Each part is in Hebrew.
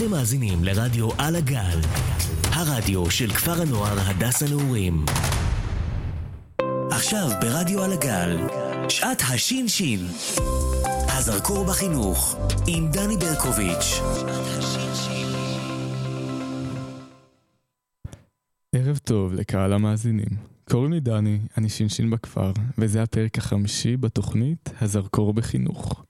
אתם מאזינים לרדיו על הגל, הרדיו של כפר הנוער הדס הנעורים. עכשיו ברדיו על הגל, שעת השין-שין. הזרקור בחינוך, עם דני ברקוביץ'. ערב טוב לקהל המאזינים. קוראים לי דני, אני שינשין בכפר, וזה הפרק החמישי בתוכנית הזרקור בחינוך.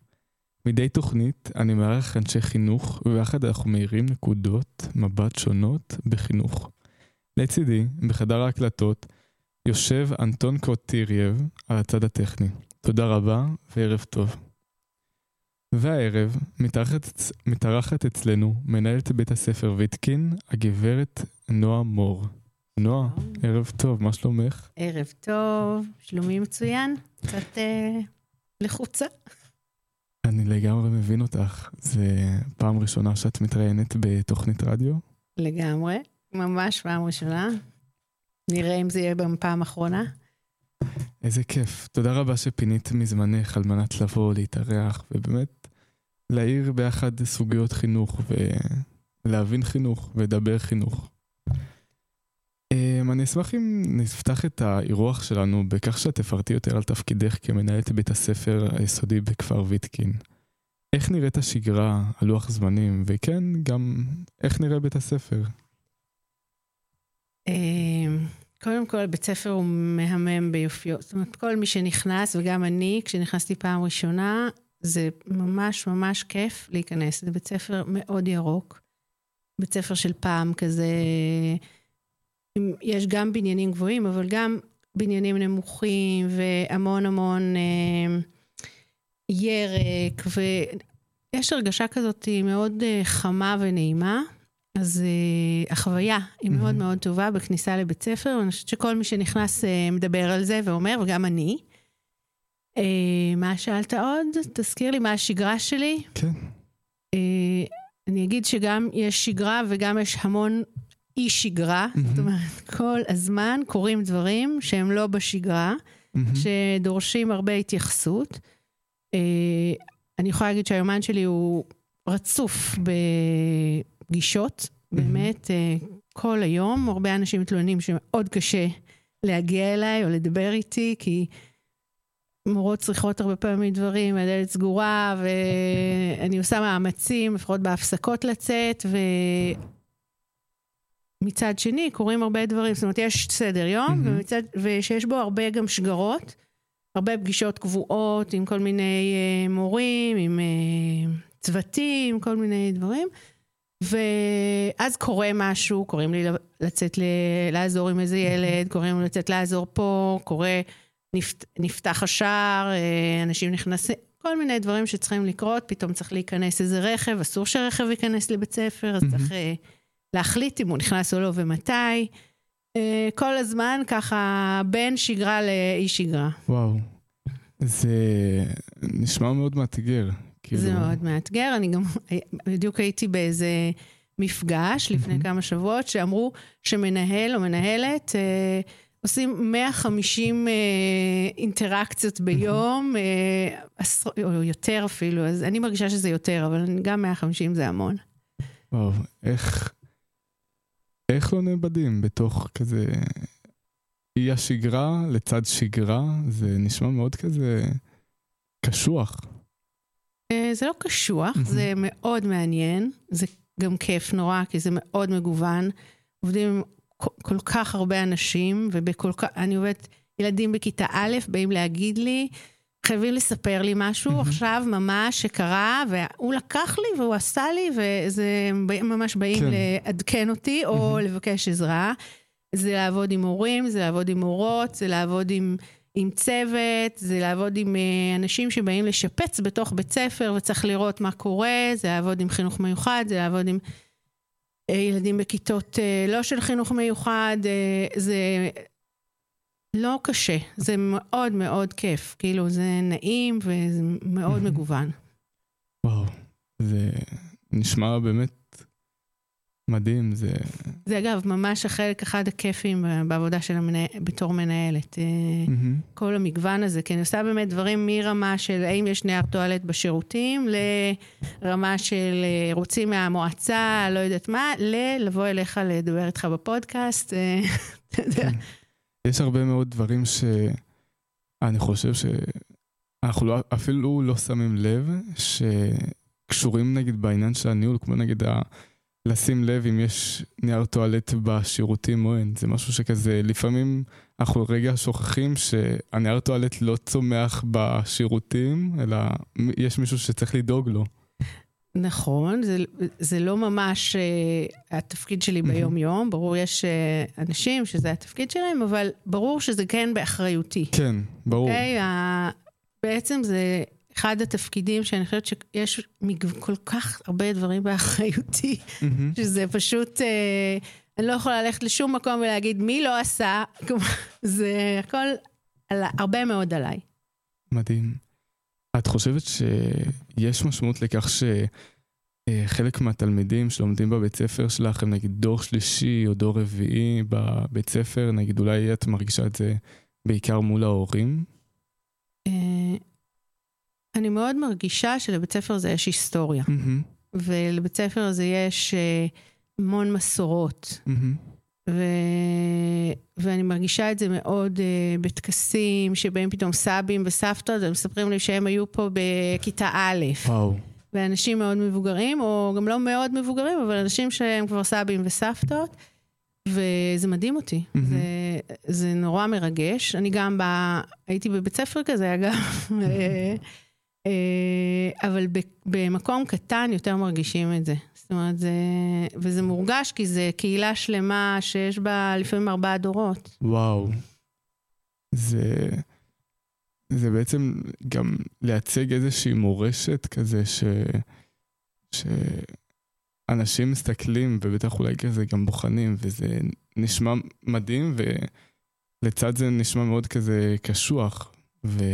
מדי תוכנית אני מארח אנשי חינוך, ויחד אנחנו מאירים נקודות מבט שונות בחינוך. לצידי, בחדר ההקלטות, יושב אנטון קוטירייב על הצד הטכני. תודה רבה וערב טוב. והערב מתארחת, מתארחת אצלנו מנהלת בית הספר ויטקין, הגברת נועה מור. נועה, ערב טוב, מה שלומך? ערב טוב, שלומי מצוין, קצת אה, לחוצה. אני לגמרי מבין אותך. זה פעם ראשונה שאת מתראיינת בתוכנית רדיו? לגמרי, ממש פעם ראשונה. נראה אם זה יהיה בפעם האחרונה. איזה כיף. תודה רבה שפינית מזמנך על מנת לבוא, להתארח, ובאמת להעיר ביחד סוגיות חינוך, ולהבין חינוך, ולדבר חינוך. Um, אני אשמח אם נפתח את האירוח שלנו בכך שאת תפרטי יותר על תפקידך כמנהלת בית הספר היסודי בכפר ויטקין. איך נראית השגרה, הלוח זמנים, וכן, גם איך נראה בית הספר? אמ, קודם כל, בית ספר הוא מהמם ביופיו. זאת אומרת, כל מי שנכנס, וגם אני, כשנכנסתי פעם ראשונה, זה ממש ממש כיף להיכנס. זה בית ספר מאוד ירוק. בית ספר של פעם כזה, יש גם בניינים גבוהים, אבל גם בניינים נמוכים, והמון המון אה, ירק, ויש הרגשה כזאת מאוד אה, חמה ונעימה. אז uh, החוויה היא מאוד מאוד טובה בכניסה לבית ספר, ואני חושבת שכל מי שנכנס uh, מדבר על זה ואומר, וגם אני. Uh, מה שאלת עוד? תזכיר לי מה השגרה שלי. כן. Uh, אני אגיד שגם יש שגרה וגם יש המון אי שגרה. Mm-hmm. זאת אומרת, כל הזמן קורים דברים שהם לא בשגרה, mm-hmm. שדורשים הרבה התייחסות. Uh, אני יכולה להגיד שהיומן שלי הוא רצוף ב... פגישות, באמת, mm-hmm. כל היום. הרבה אנשים מתלוננים שמאוד קשה להגיע אליי או לדבר איתי, כי מורות צריכות הרבה פעמים דברים, הדלת סגורה, ואני עושה מאמצים, לפחות בהפסקות לצאת, ומצד שני קורים הרבה דברים, זאת אומרת, יש סדר יום, mm-hmm. ומצד... ושיש בו הרבה גם שגרות, הרבה פגישות קבועות עם כל מיני uh, מורים, עם uh, צוותים, כל מיני דברים. ואז קורה משהו, קוראים לי לצאת ל... לעזור עם איזה ילד, קוראים לי לצאת לעזור פה, קורה, נפת... נפתח השער, אה, אנשים נכנסים, כל מיני דברים שצריכים לקרות, פתאום צריך להיכנס איזה רכב, אסור שהרכב ייכנס לבית ספר, אז צריך אה, להחליט אם הוא נכנס או לא ומתי. אה, כל הזמן ככה בין שגרה לאי שגרה. וואו, זה נשמע מאוד מאתגר. כאילו... זה מאוד מאתגר. אני גם בדיוק הייתי באיזה מפגש לפני mm-hmm. כמה שבועות, שאמרו שמנהל או מנהלת אה, עושים 150 אה, אינטראקציות ביום, אה, עשר, או יותר אפילו, אז אני מרגישה שזה יותר, אבל גם 150 זה המון. וואו, איך, איך לא נאבדים בתוך כזה אי השגרה לצד שגרה? זה נשמע מאוד כזה קשוח. אה, זה לא קשוח, זה מאוד מעניין, זה גם כיף נורא, כי זה מאוד מגוון. עובדים עם כל כך הרבה אנשים, ובכל כך, אני עובדת, ילדים בכיתה א' באים להגיד לי, חייבים לספר לי משהו עכשיו ממש שקרה, והוא לקח לי והוא עשה לי, וזה ממש באים כן. לעדכן אותי או לבקש עזרה. זה לעבוד עם הורים, זה לעבוד עם מורות, זה לעבוד עם... עם צוות, זה לעבוד עם אה, אנשים שבאים לשפץ בתוך בית ספר וצריך לראות מה קורה, זה לעבוד עם חינוך מיוחד, זה לעבוד עם אה, ילדים בכיתות אה, לא של חינוך מיוחד, זה לא קשה, זה מאוד מאוד כיף, כאילו זה נעים וזה מאוד מגוון. וואו, זה נשמע באמת מדהים, זה... זה אגב ממש החלק אחד הכיפים בעבודה של המנה... בתור מנהלת. Mm-hmm. כל המגוון הזה, כי אני עושה באמת דברים מרמה של האם יש נייר טואלט בשירותים, לרמה של אה, רוצים מהמועצה, לא יודעת מה, ללבוא אליך לדבר איתך בפודקאסט. אה, אתה יודע. יש הרבה מאוד דברים שאני חושב שאנחנו לא, אפילו לא שמים לב, שקשורים נגיד בעניין של הניהול, כמו נגיד ה... לשים לב אם יש נייר טואלט בשירותים או אין. זה משהו שכזה, לפעמים אנחנו רגע שוכחים שהנייר טואלט לא צומח בשירותים, אלא יש מישהו שצריך לדאוג לו. נכון, זה, זה לא ממש uh, התפקיד שלי ביום-יום, ברור יש uh, אנשים שזה התפקיד שלהם, אבל ברור שזה כן באחריותי. כן, ברור. Okay, אוקיי? uh, בעצם זה אחד התפקידים שאני חושבת שיש כל כך הרבה דברים באחריותי. שזה פשוט, אה, אני לא יכולה ללכת לשום מקום ולהגיד מי לא עשה, זה הכל על, הרבה מאוד עליי. מדהים. את חושבת שיש משמעות לכך שחלק אה, מהתלמידים שלומדים בבית ספר שלך הם נגיד דור שלישי או דור רביעי בבית ספר, נגיד אולי את מרגישה את זה בעיקר מול ההורים? אה, אני מאוד מרגישה שלבית ספר הזה יש היסטוריה. ולבית ספר הזה יש uh, המון מסורות. ו... ואני מרגישה את זה מאוד uh, בטקסים, שבהם פתאום סבים וסבתות, הם מספרים לי שהם היו פה בכיתה א'. וואו. ואנשים מאוד מבוגרים, או גם לא מאוד מבוגרים, אבל אנשים שהם כבר סבים וסבתות, וזה מדהים אותי. Mm-hmm. זה, זה נורא מרגש. אני גם בא, הייתי בבית ספר כזה, אגב. אה, אבל במקום קטן יותר מרגישים את זה. זאת אומרת, זה... וזה מורגש כי זה קהילה שלמה שיש בה לפעמים ארבעה דורות. וואו. זה... זה בעצם גם לייצג איזושהי מורשת כזה ש... שאנשים מסתכלים ובטח אולי כזה גם בוחנים וזה נשמע מדהים ולצד זה נשמע מאוד כזה קשוח. ו...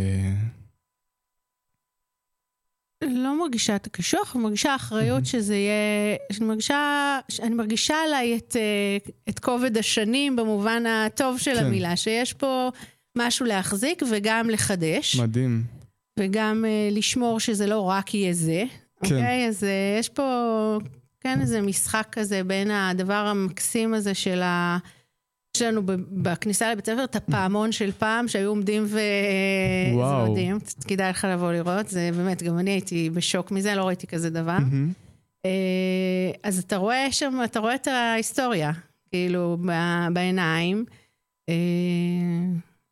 לא מרגישה את הקשוח, אני מרגישה אחריות mm-hmm. שזה יהיה, אני מרגישה, אני מרגישה עליי את, אה, את כובד השנים במובן הטוב של כן. המילה, שיש פה משהו להחזיק וגם לחדש. מדהים. וגם uh, לשמור שזה לא רק יהיה זה. כן. אוקיי? אז uh, יש פה, כן, איזה משחק כזה בין הדבר המקסים הזה של ה... יש לנו בכניסה לבית ספר את הפעמון של פעם שהיו עומדים ו... וואו. זה מדהים, כדאי לך לבוא לראות, זה באמת, גם אני הייתי בשוק מזה, לא ראיתי כזה דבר. Mm-hmm. אז אתה רואה שם, אתה רואה את ההיסטוריה, כאילו, בעיניים. אה,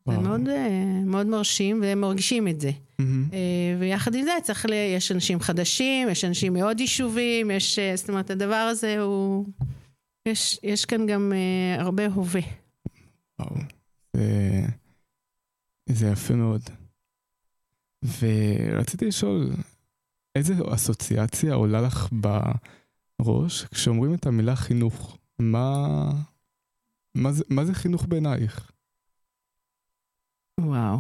זה מאוד, אה, מאוד מרשים, והם מרגישים את זה. ויחד עם זה צריך, ל... יש אנשים חדשים, יש אנשים מאוד יישובים, יש, זאת אומרת, הדבר הזה הוא... יש, יש כאן גם uh, הרבה הווה. וואו, זה, זה יפה מאוד. ורציתי לשאול, איזה אסוציאציה עולה לך בראש כשאומרים את המילה חינוך? מה, מה, זה, מה זה חינוך בעינייך? וואו.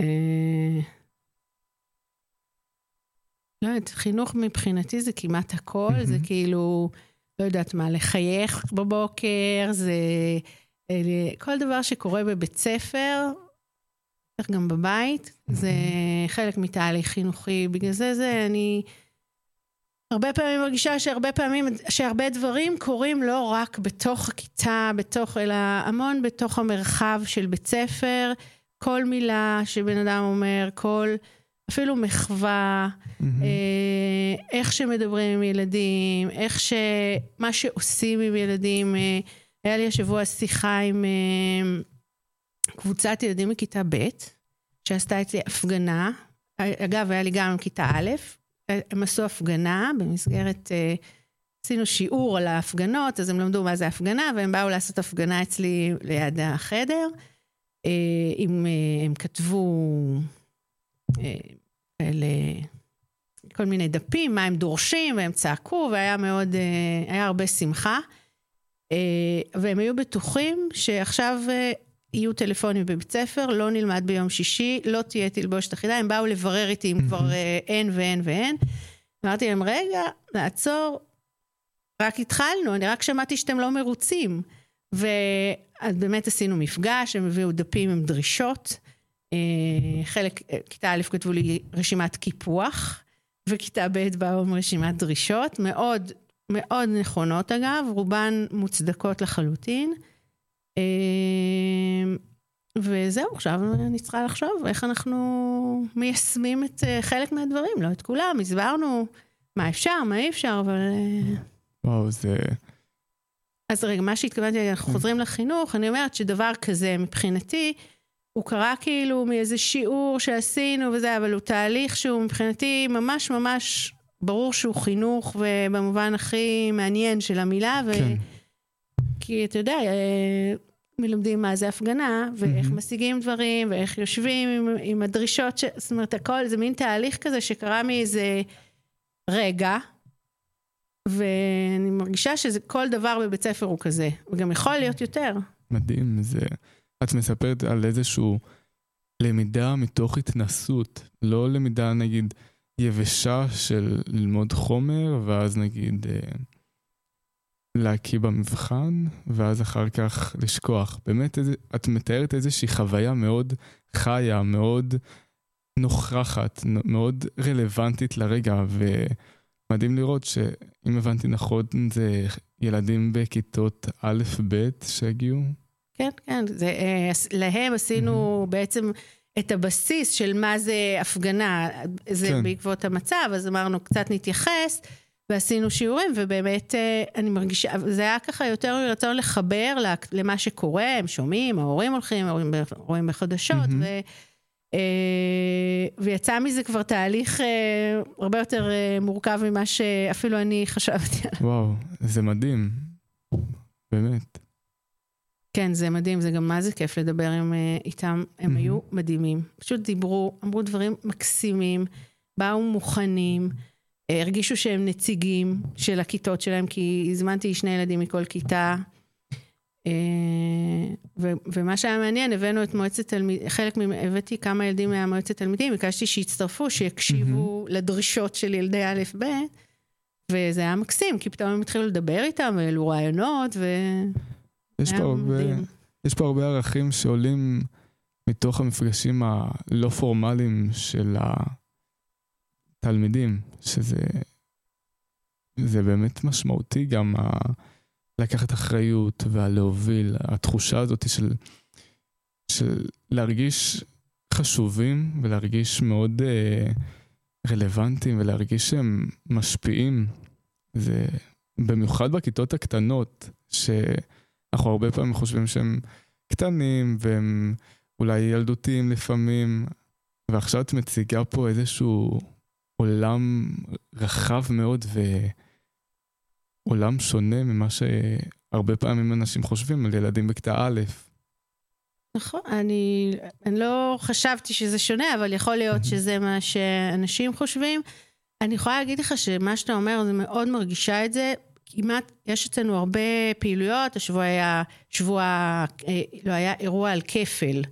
אה... לא יודעת, חינוך מבחינתי זה כמעט הכל, mm-hmm. זה כאילו... לא יודעת מה, לחייך בבוקר, זה כל דבר שקורה בבית ספר, בטח גם בבית, זה חלק מתהליך חינוכי. בגלל זה, זה אני הרבה פעמים מרגישה שהרבה פעמים, שהרבה דברים קורים לא רק בתוך הכיתה, בתוך, אלא המון בתוך המרחב של בית ספר. כל מילה שבן אדם אומר, כל... אפילו מחווה, mm-hmm. אה, איך שמדברים עם ילדים, איך ש... מה שעושים עם ילדים. אה, היה לי השבוע שיחה עם אה, קבוצת ילדים מכיתה ב', שעשתה אצלי הפגנה. אגב, היה לי גם כיתה א', הם עשו הפגנה במסגרת... אה, עשינו שיעור על ההפגנות, אז הם למדו מה זה הפגנה, והם באו לעשות הפגנה אצלי ליד החדר. אה, אם אה, הם כתבו כאלה, כל מיני דפים, מה הם דורשים, והם צעקו, והיה מאוד, אה, היה הרבה שמחה. אה, והם היו בטוחים שעכשיו אה, יהיו טלפונים בבית ספר, לא נלמד ביום שישי, לא תהיה תלבושת אחידה, הם באו לברר איתי אם כבר אין ואין ואין. אמרתי להם, רגע, לעצור, רק התחלנו, אני רק שמעתי שאתם לא מרוצים. ואז באמת עשינו מפגש, הם הביאו דפים עם דרישות. אה, חלק, אה, כיתה א' כתבו לי רשימת קיפוח, וכיתה ב' באו עם רשימת דרישות, מאוד מאוד נכונות אגב, רובן מוצדקות לחלוטין. אה, וזהו, עכשיו אני צריכה לחשוב איך אנחנו מיישמים את חלק מהדברים, לא את כולם, הסברנו מה אפשר, מה אי אפשר, אבל... וואו, זה... אז רגע, מה שהתכוונתי, אנחנו mm. חוזרים לחינוך, אני אומרת שדבר כזה מבחינתי, הוא קרה כאילו מאיזה שיעור שעשינו וזה, אבל הוא תהליך שהוא מבחינתי ממש ממש ברור שהוא חינוך ובמובן הכי מעניין של המילה. ו... כן. כי אתה יודע, אה, מלמדים מה זה הפגנה, ואיך mm-hmm. משיגים דברים, ואיך יושבים עם, עם הדרישות, ש... זאת אומרת, הכל זה מין תהליך כזה שקרה מאיזה רגע, ואני מרגישה שכל דבר בבית ספר הוא כזה, וגם יכול להיות יותר. מדהים, זה... את מספרת על איזשהו למידה מתוך התנסות, לא למידה נגיד יבשה של ללמוד חומר, ואז נגיד אה, להקיא במבחן, ואז אחר כך לשכוח. באמת, איזה, את מתארת איזושהי חוויה מאוד חיה, מאוד נוכחת, מאוד רלוונטית לרגע, ומדהים לראות שאם הבנתי נכון, זה ילדים בכיתות א'-ב' שהגיעו. כן, כן, זה, אה, להם עשינו mm-hmm. בעצם את הבסיס של מה זה הפגנה, זה כן. בעקבות המצב, אז אמרנו קצת נתייחס, ועשינו שיעורים, ובאמת אה, אני מרגישה, זה היה ככה יותר רצון לחבר למה שקורה, הם שומעים, ההורים הולכים, ההורים רואים בחדשות, mm-hmm. ו... אה, ויצא מזה כבר תהליך הרבה יותר מורכב ממה שאפילו אני חשבתי עליו. וואו, זה מדהים, באמת. כן, זה מדהים, זה גם מה זה כיף לדבר עם, אה, איתם, הם mm-hmm. היו מדהימים. פשוט דיברו, אמרו דברים מקסימים, באו מוכנים, אה, הרגישו שהם נציגים של הכיתות שלהם, כי הזמנתי שני ילדים מכל כיתה. אה, ו- ומה שהיה מעניין, הבאנו את מועצת תלמידים, חלק מהם, הבאתי כמה ילדים מהמועצת תלמידים, ביקשתי שיצטרפו, שיקשיבו mm-hmm. לדרישות של ילדי א'-ב', וזה היה מקסים, כי פתאום הם התחילו לדבר איתם, והעלו רעיונות, ו... יש פה, הרבה, יש פה הרבה ערכים שעולים מתוך המפגשים הלא פורמליים של התלמידים, שזה זה באמת משמעותי גם ה, לקחת אחריות והלהוביל, התחושה הזאת של, של להרגיש חשובים ולהרגיש מאוד uh, רלוונטיים ולהרגיש שהם משפיעים. זה במיוחד בכיתות הקטנות, ש... אנחנו הרבה פעמים חושבים שהם קטנים והם אולי ילדותיים לפעמים, ועכשיו את מציגה פה איזשהו עולם רחב מאוד ועולם שונה ממה שהרבה פעמים אנשים חושבים על ילדים בכיתה א'. נכון, אני, אני לא חשבתי שזה שונה, אבל יכול להיות שזה מה שאנשים חושבים. אני יכולה להגיד לך שמה שאתה אומר, זה מאוד מרגישה את זה. כמעט, יש אצלנו הרבה פעילויות, השבוע היה שבוע, אה, לא היה אירוע על כפל.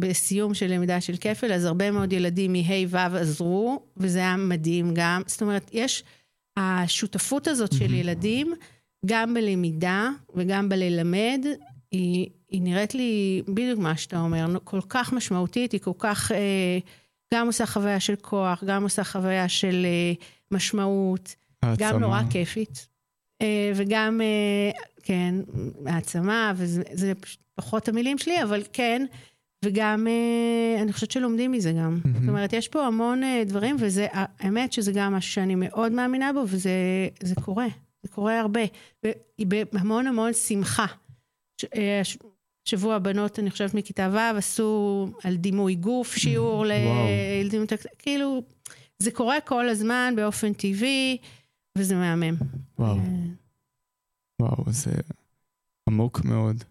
בסיום של למידה של כפל, אז הרבה מאוד ילדים מה' ו' עזרו, וזה היה מדהים גם. זאת אומרת, יש השותפות הזאת של ילדים, גם בלמידה וגם בללמד, היא, היא נראית לי בדיוק מה שאתה אומר, כל כך משמעותית, היא כל כך, אה, גם עושה חוויה של כוח, גם עושה חוויה של אה, משמעות, העצמה. גם נורא כיפית. אה, וגם, אה, כן, העצמה, וזה פחות המילים שלי, אבל כן, וגם, אה, אני חושבת שלומדים מזה גם. זאת אומרת, יש פה המון דברים, וזה, האמת שזה גם משהו שאני מאוד מאמינה בו, וזה קורה, זה קורה הרבה. בהמון המון שמחה. שבוע הבנות, אני חושבת מכיתה ו', עשו על דימוי גוף שיעור לילדים, כאילו, זה קורה כל הזמן באופן טבעי. וזה מהמם. וואו. אה, וואו, זה עמוק מאוד.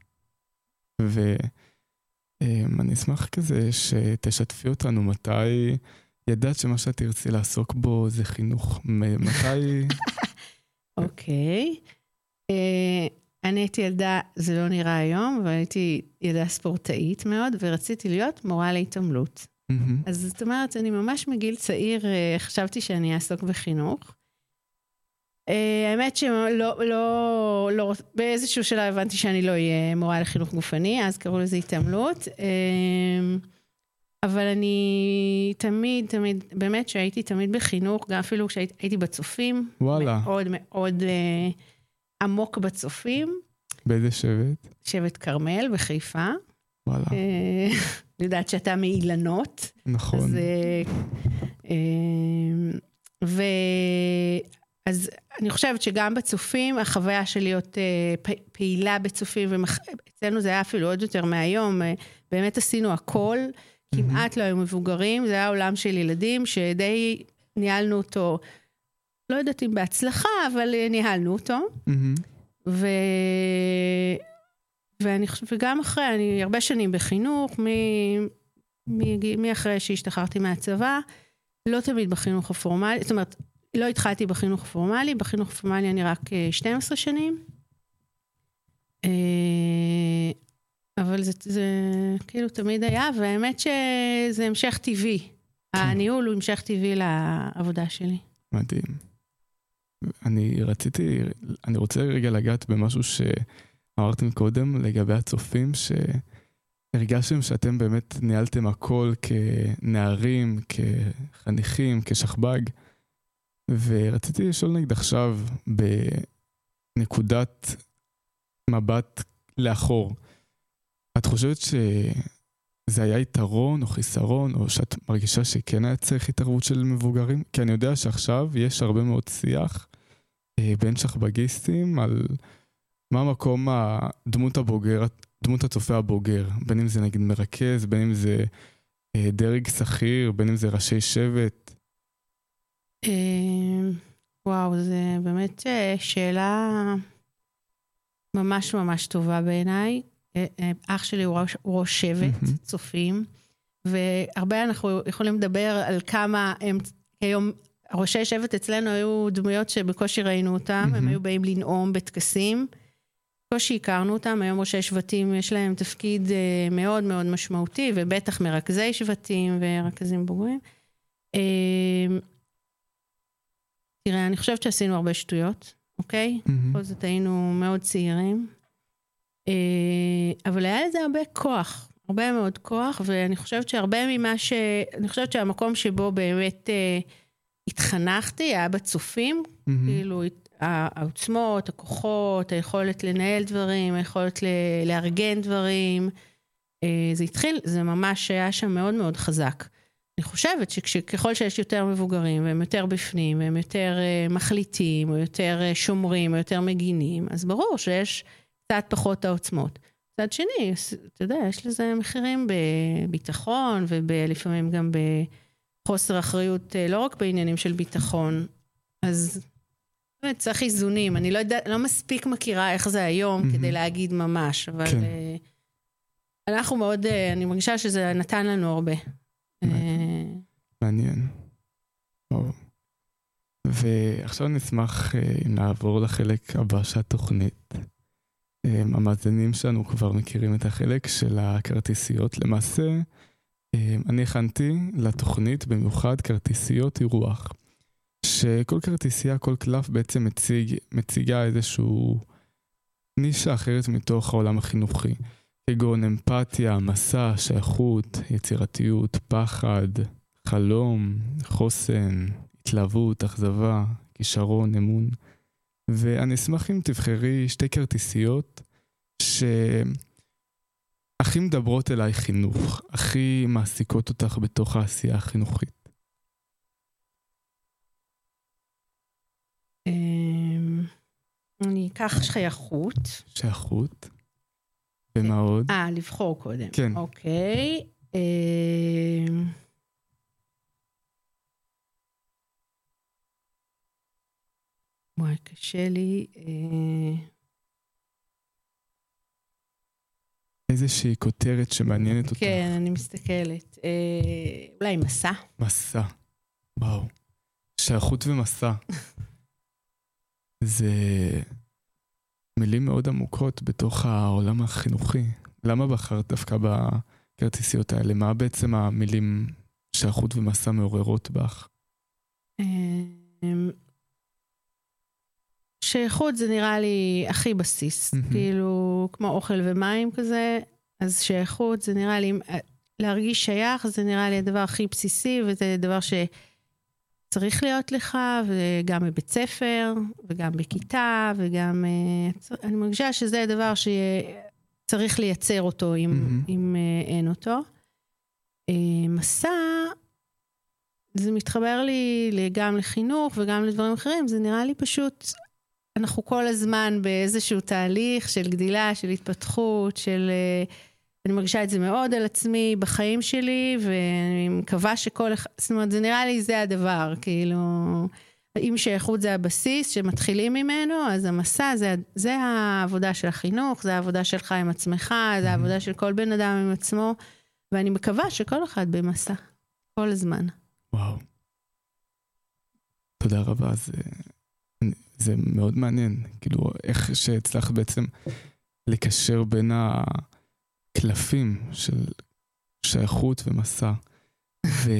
ואני אשמח כזה שתשתפי אותנו מתי ידעת שמה שאת תרצי לעסוק בו זה חינוך. מתי... אוקיי. אה, אני הייתי ילדה, זה לא נראה היום, אבל הייתי ילדה ספורטאית מאוד, ורציתי להיות מורה להתעמלות. אז זאת אומרת, אני ממש מגיל צעיר אה, חשבתי שאני אעסוק בחינוך. אה, האמת שלא, לא, לא, באיזשהו שלב הבנתי שאני לא אהיה מורה לחינוך גופני, אז קראו לזה התעמלות. אה, אבל אני תמיד, תמיד, באמת שהייתי תמיד בחינוך, גם אפילו כשהייתי בצופים. וואלה. מאוד מאוד אה, עמוק בצופים. באיזה שבט? שבט כרמל בחיפה. וואלה. אה, אני יודעת שאתה מאילנות. נכון. אז, אה, אה, ו... אז אני חושבת שגם בצופים, החוויה של להיות אה, פעילה בצופים, ואצלנו זה היה אפילו עוד יותר מהיום, אה, באמת עשינו הכל, כמעט לא היו מבוגרים, זה היה עולם של ילדים שדי ניהלנו אותו, לא יודעת אם בהצלחה, אבל אה, ניהלנו אותו. ו... ואני חושבת, וגם אחרי, אני הרבה שנים בחינוך. מאחרי שהשתחררתי מהצבא, לא תמיד בחינוך הפורמלי, זאת אומרת, לא התחלתי בחינוך הפורמלי, בחינוך הפורמלי אני רק 12 אה, שנים. אה, אבל זה, זה כאילו תמיד היה, והאמת שזה המשך טבעי. כן. הניהול הוא המשך טבעי לעבודה שלי. מדהים. אני רציתי, אני רוצה רגע לגעת במשהו שאמרתם קודם לגבי הצופים, שהרגשתם שאתם באמת ניהלתם הכל כנערים, כחניכים, כשכב"ג. ורציתי לשאול נגד עכשיו, בנקודת מבט לאחור, את חושבת שזה היה יתרון או חיסרון, או שאת מרגישה שכן היה צריך התערבות של מבוגרים? כי אני יודע שעכשיו יש הרבה מאוד שיח אה, בין שכבגיסטים על מה מקום הדמות הבוגר, דמות הצופה הבוגר, בין אם זה נגיד מרכז, בין אם זה אה, דרג שכיר, בין אם זה ראשי שבט. אמ, וואו, זה באמת אה, שאלה ממש ממש טובה בעיניי. אה, אה, אח שלי הוא ראש, הוא ראש שבט, צופים, והרבה אנחנו יכולים לדבר על כמה הם היום, ראשי שבט אצלנו היו דמויות שבקושי ראינו אותם, הם היו באים לנאום בטקסים. בקושי הכרנו אותם, היום ראשי שבטים יש להם תפקיד מאוד מאוד משמעותי, ובטח מרכזי שבטים ורכזים בוגרים. תראה, אני חושבת שעשינו הרבה שטויות, אוקיי? בכל זאת היינו מאוד צעירים. אה, אבל היה לזה הרבה כוח, הרבה מאוד כוח, ואני חושבת שהרבה ממה ש... אני חושבת שהמקום שבו באמת אה, התחנכתי היה בצופים, כאילו העוצמות, הכוחות, היכולת לנהל דברים, היכולת לארגן דברים. אה, זה התחיל, זה ממש היה שם מאוד מאוד חזק. אני חושבת שככל שיש יותר מבוגרים והם יותר בפנים והם יותר uh, מחליטים או יותר uh, שומרים או יותר מגינים, אז ברור שיש קצת פחות העוצמות. מצד שני, אתה יודע, יש לזה מחירים בביטחון ולפעמים גם בחוסר אחריות, uh, לא רק בעניינים של ביטחון. אז באמת צריך איזונים. אני לא יודעת, לא מספיק מכירה איך זה היום mm-hmm. כדי להגיד ממש, אבל כן. uh, אנחנו מאוד, אני מרגישה שזה נתן לנו הרבה. מעניין. ועכשיו נשמח אה, אם נעבור לחלק הבא של התוכנית. אה, המאזינים שלנו כבר מכירים את החלק של הכרטיסיות. למעשה, אה, אני הכנתי לתוכנית במיוחד כרטיסיות אירוח. שכל כרטיסייה, כל קלף בעצם מציג, מציגה איזשהו נישה אחרת מתוך העולם החינוכי. כגון אמפתיה, מסע, שייכות, יצירתיות, פחד, חלום, חוסן, התלהבות, אכזבה, כישרון, אמון. ואני אשמח אם תבחרי שתי כרטיסיות שהכי מדברות אליי חינוך, הכי מעסיקות אותך בתוך העשייה החינוכית. אמ, אני אקח שייכות. שייכות. ומה עוד? אה, לבחור קודם. כן. אוקיי. אמ, וואי, קשה לי. אה, איזושהי כותרת שמעניינת אותך. כן, אני מסתכלת. אה, אולי מסע. מסע. וואו. שייכות ומסע. זה מילים מאוד עמוקות בתוך העולם החינוכי. למה בחרת דווקא בכרטיסיות האלה? מה בעצם המילים שייכות ומסע מעוררות בך? אמ, שייכות זה נראה לי הכי בסיס. כאילו, כמו אוכל ומים כזה, אז שייכות זה נראה לי, להרגיש שייך זה נראה לי הדבר הכי בסיסי, וזה דבר שצריך להיות לך, וגם בבית ספר, וגם בכיתה, וגם... אה, אני מרגישה שזה דבר שצריך לייצר אותו אם, מהמם. אם אה, אין אותו. אה, מסע, זה מתחבר לי גם לחינוך וגם לדברים אחרים, זה נראה לי פשוט, אנחנו כל הזמן באיזשהו תהליך של גדילה, של התפתחות, של... אה, אני מרגישה את זה מאוד על עצמי בחיים שלי, ואני מקווה שכל אחד, זאת אומרת, זה נראה לי זה הדבר, כאילו, אם שייכות זה הבסיס שמתחילים ממנו, אז המסע זה, זה העבודה של החינוך, זה העבודה שלך עם עצמך, זה העבודה של כל בן אדם עם עצמו, ואני מקווה שכל אחד במסע, כל הזמן. וואו. תודה רבה, זה, זה מאוד מעניין, כאילו, איך שהצלחת בעצם לקשר בין הקלפים של שייכות ומסע. ו...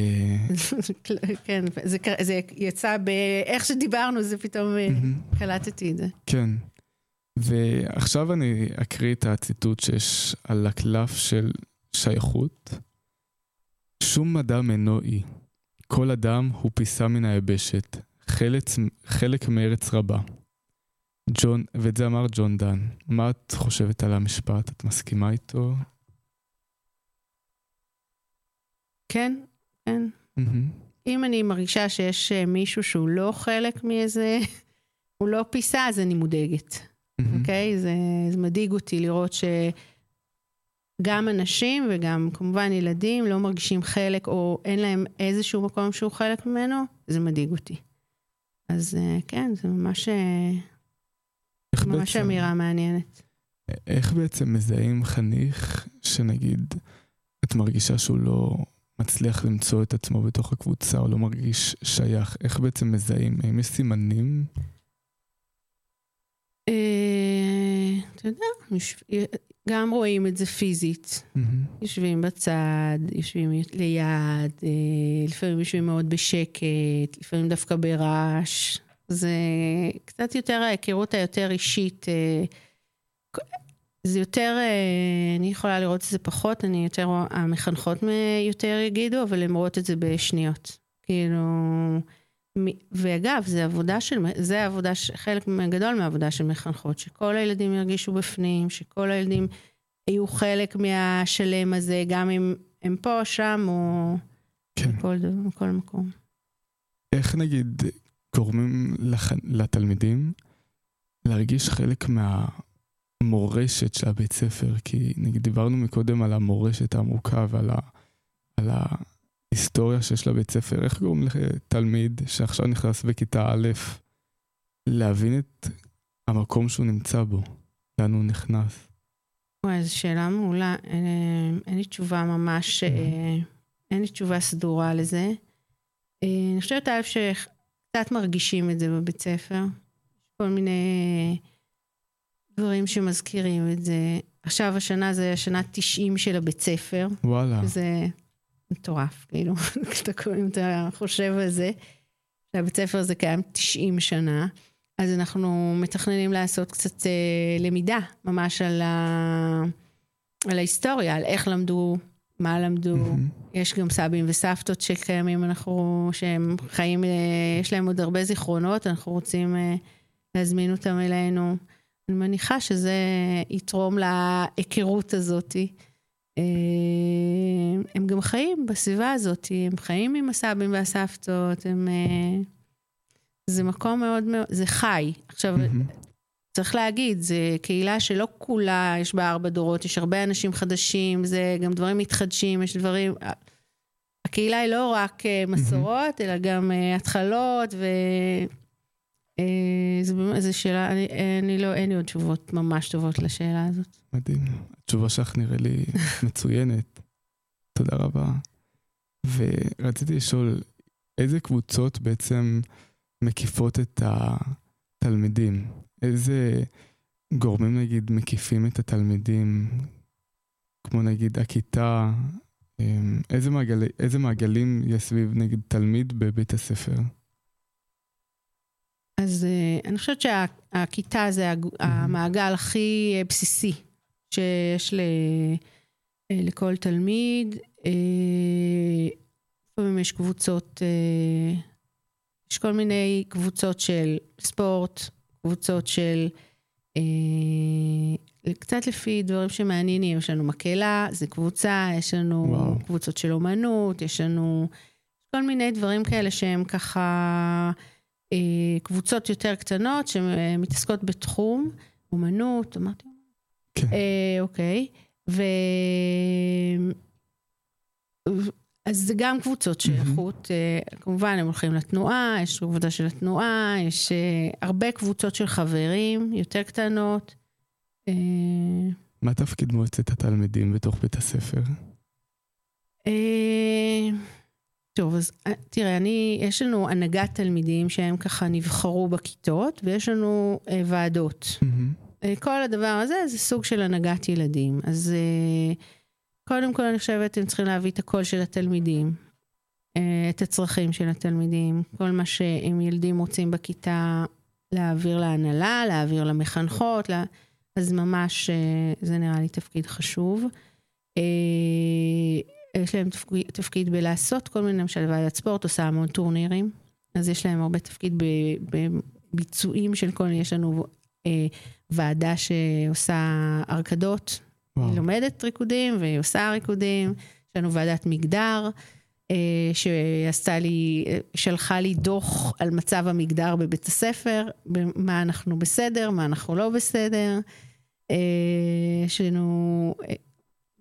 כן, זה, זה יצא באיך שדיברנו, זה פתאום אה. קלטתי את זה. כן. ועכשיו אני אקריא את הציטוט שיש על הקלף של שייכות. שום אדם אינו אי. כל אדם הוא פיסה מן היבשת, חלק, חלק מארץ רבה. ג'ון, ואת זה אמר ג'ון דן. מה את חושבת על המשפט? את מסכימה איתו? כן, כן. אם אני מרגישה שיש אה, מישהו שהוא לא חלק מאיזה, הוא לא פיסה, אז אני מודאגת. אוקיי? זה, זה מדאיג אותי לראות שגם אנשים וגם כמובן ילדים לא מרגישים חלק, או אין להם איזשהו מקום שהוא חלק ממנו, זה מדאיג אותי. אז אה, כן, זה ממש, אה, איך ממש בעצם- אמירה מעניינת. איך בעצם מזהים חניך שנגיד את מרגישה שהוא לא מצליח למצוא את עצמו בתוך הקבוצה או לא מרגיש שייך? איך בעצם מזהים? האם יש סימנים? אה, אתה יודע, גם רואים את זה פיזית. יושבים בצד, יושבים ליד, אה, לפעמים יושבים מאוד בשקט, לפעמים דווקא ברעש. זה קצת יותר ההיכרות היותר אישית. אה, זה יותר, אה, אני יכולה לראות את זה פחות, אני יותר, המחנכות יותר יגידו, אבל הן רואות את זה בשניות. כאילו, ואגב, זה עבודה של, זה עבודה, חלק גדול מהעבודה של מחנכות, שכל הילדים ירגישו בפנים, שכל הילדים יהיו חלק מהשלם הזה, גם אם הם פה, שם, או כן. בכל, בכל מקום. איך נגיד גורמים לח... לתלמידים להרגיש חלק מהמורשת של הבית ספר? כי נגיד דיברנו מקודם על המורשת העמוקה ועל ה... על ההיסטוריה שיש לבית ספר. איך גורמים לתלמיד שעכשיו נכנס בכיתה א' להבין את המקום שהוא נמצא בו? לאן הוא נכנס? וואי, זו שאלה מעולה. אין, אין לי תשובה ממש, אה, אין לי תשובה סדורה לזה. אה, אני חושבת, א', שקצת מרגישים את זה בבית ספר. כל מיני דברים שמזכירים את זה. עכשיו, השנה זה השנה 90 של הבית ספר. וואלה. זה מטורף, כאילו, אם אתה חושב על זה, שהבית ספר הזה קיים 90 שנה, אז אנחנו מתכננים לעשות קצת אה, למידה, ממש על, ה... על ההיסטוריה, על איך למדו, מה למדו. מהמם. יש גם סבים וסבתות שקיימים, אנחנו, שהם חיים, אה, יש להם עוד הרבה זיכרונות, אנחנו רוצים אה, להזמין אותם אלינו. אני מניחה שזה יתרום להיכרות הזאתי. אה, הם גם חיים בסביבה הזאת, הם חיים עם הסבים והסבתות, הם... זה מקום מאוד מאוד, זה חי. עכשיו, מהמם. צריך להגיד, זה קהילה שלא כולה יש בה ארבע דורות, יש הרבה אנשים חדשים, זה גם דברים מתחדשים, יש דברים... הקהילה היא לא רק אה, מסורות, אלא גם אה, התחלות, ו... אה, זה באמת, זו שאלה, אני, אני לא, אין לי עוד תשובות ממש טובות לשאלה הזאת. מדהים. התשובה שלך נראה לי מצוינת. תודה רבה. ורציתי לשאול, איזה קבוצות בעצם מקיפות את התלמידים? איזה גורמים נגיד מקיפים את התלמידים, כמו נגיד הכיתה? אמ, איזה, מעגל, איזה מעגלים יש סביב נגיד תלמיד בבית הספר? אז אה, אני חושבת שהכיתה זה המעגל הכי אה, בסיסי שיש ל, אה, לכל תלמיד. לפעמים יש קבוצות, יש כל מיני קבוצות של ספורט, קבוצות של, אה, קצת לפי דברים שמעניינים, יש לנו מקהלה, זה קבוצה, יש לנו וואו. קבוצות של אומנות, יש לנו כל מיני דברים כאלה שהם ככה אה, קבוצות יותר קטנות שמתעסקות בתחום, אומנות, אמרתי, כן. אה, אוקיי, ו... אז זה גם קבוצות שייכות, אה, כמובן הם הולכים לתנועה, יש קבוצה של התנועה, יש אה, הרבה קבוצות של חברים, יותר קטנות. אה, מה תפקיד מועצת התלמידים בתוך בית הספר? טוב, אז אה, תראה, אני, יש לנו הנהגת תלמידים שהם ככה נבחרו בכיתות, ויש לנו אה, ועדות. אה, כל הדבר הזה זה סוג של הנהגת ילדים. אז אה, קודם כל אני חושבת הם צריכים להביא את הקול של התלמידים, אה, את הצרכים של התלמידים, כל מה שהם ילדים רוצים בכיתה להעביר להנהלה, להעביר למחנכות, לה... אז ממש אה, זה נראה לי תפקיד חשוב. אה, יש להם תפקיד, תפקיד בלעשות כל מיני, למשל ועדת ספורט עושה המון טורנירים, אז יש להם הרבה תפקיד בביצועים של כל, יש לנו אה, ועדה שעושה וואו. היא לומדת ריקודים והיא עושה ריקודים. יש לנו ועדת מגדר, אה, שעשתה לי, אה, שלחה לי דוח על מצב המגדר בבית הספר, מה אנחנו בסדר, מה אנחנו לא בסדר. אה, יש לנו...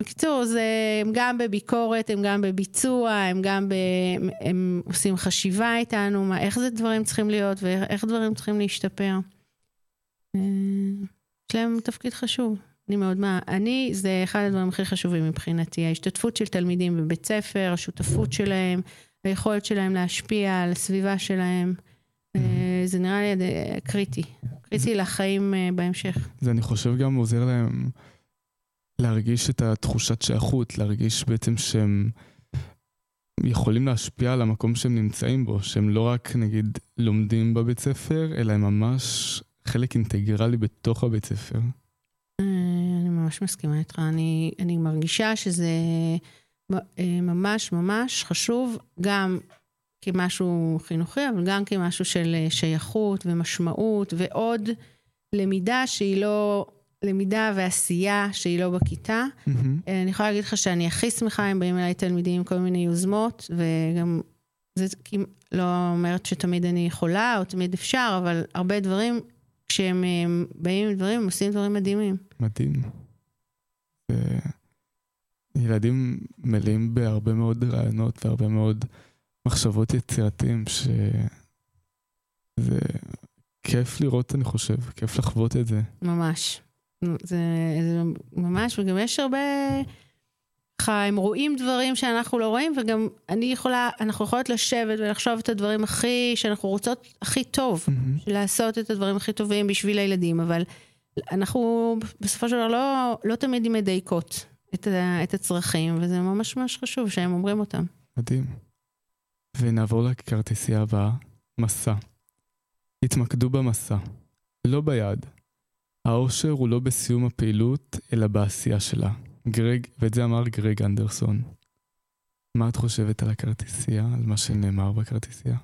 בקיצור, זה, הם גם בביקורת, הם גם בביצוע, הם גם ב... הם עושים חשיבה איתנו, מה, איך זה דברים צריכים להיות ואיך דברים צריכים להשתפר. יש להם תפקיד חשוב. אני מאוד מה... אני, זה אחד הדברים הכי חשובים מבחינתי. ההשתתפות של תלמידים בבית ספר, השותפות שלהם, היכולת שלהם להשפיע על הסביבה שלהם. אה, זה נראה לי אה, קריטי. קריטי לחיים אה, בהמשך. זה אני חושב גם עוזר להם להרגיש את התחושת שייכות, להרגיש בעצם שהם יכולים להשפיע על המקום שהם נמצאים בו, שהם לא רק נגיד לומדים בבית ספר, אלא הם ממש חלק אינטגרלי בתוך הבית ספר. ממש מסכימה איתך. אני, אני מרגישה שזה אה, ממש ממש חשוב, גם כמשהו חינוכי, אבל גם כמשהו של אה, שייכות ומשמעות, ועוד למידה שהיא לא, למידה ועשייה שהיא לא בכיתה. אה, אני יכולה להגיד לך שאני הכי שמחה אם באים אליי תלמידים עם כל מיני יוזמות, וגם זה לא אומרת שתמיד אני יכולה או תמיד אפשר, אבל הרבה דברים, כשהם באים עם דברים, הם עושים דברים מדהימים. מדהים. ילדים מלאים בהרבה מאוד רעיונות והרבה מאוד מחשבות יצירתיים, שזה כיף לראות, אני חושב, כיף לחוות את זה. ממש. זה, זה ממש, וגם יש הרבה... ככה, הם רואים דברים שאנחנו לא רואים, וגם אני יכולה, אנחנו יכולות לשבת ולחשוב את הדברים הכי, שאנחנו רוצות הכי טוב, מהמם. לעשות את הדברים הכי טובים בשביל הילדים, אבל אנחנו בסופו של דבר לא, לא תמיד מדייקות את, ה, את הצרכים, וזה ממש ממש חשוב שהם אומרים אותם. מדהים. ונעבור לכרטיסייה הבאה, מסע. התמקדו במסע, לא ביעד. האושר הוא לא בסיום הפעילות, אלא בעשייה שלה. גרג, ואת זה אמר גרג אנדרסון. מה את חושבת על הכרטיסייה, על מה שנאמר בכרטיסייה?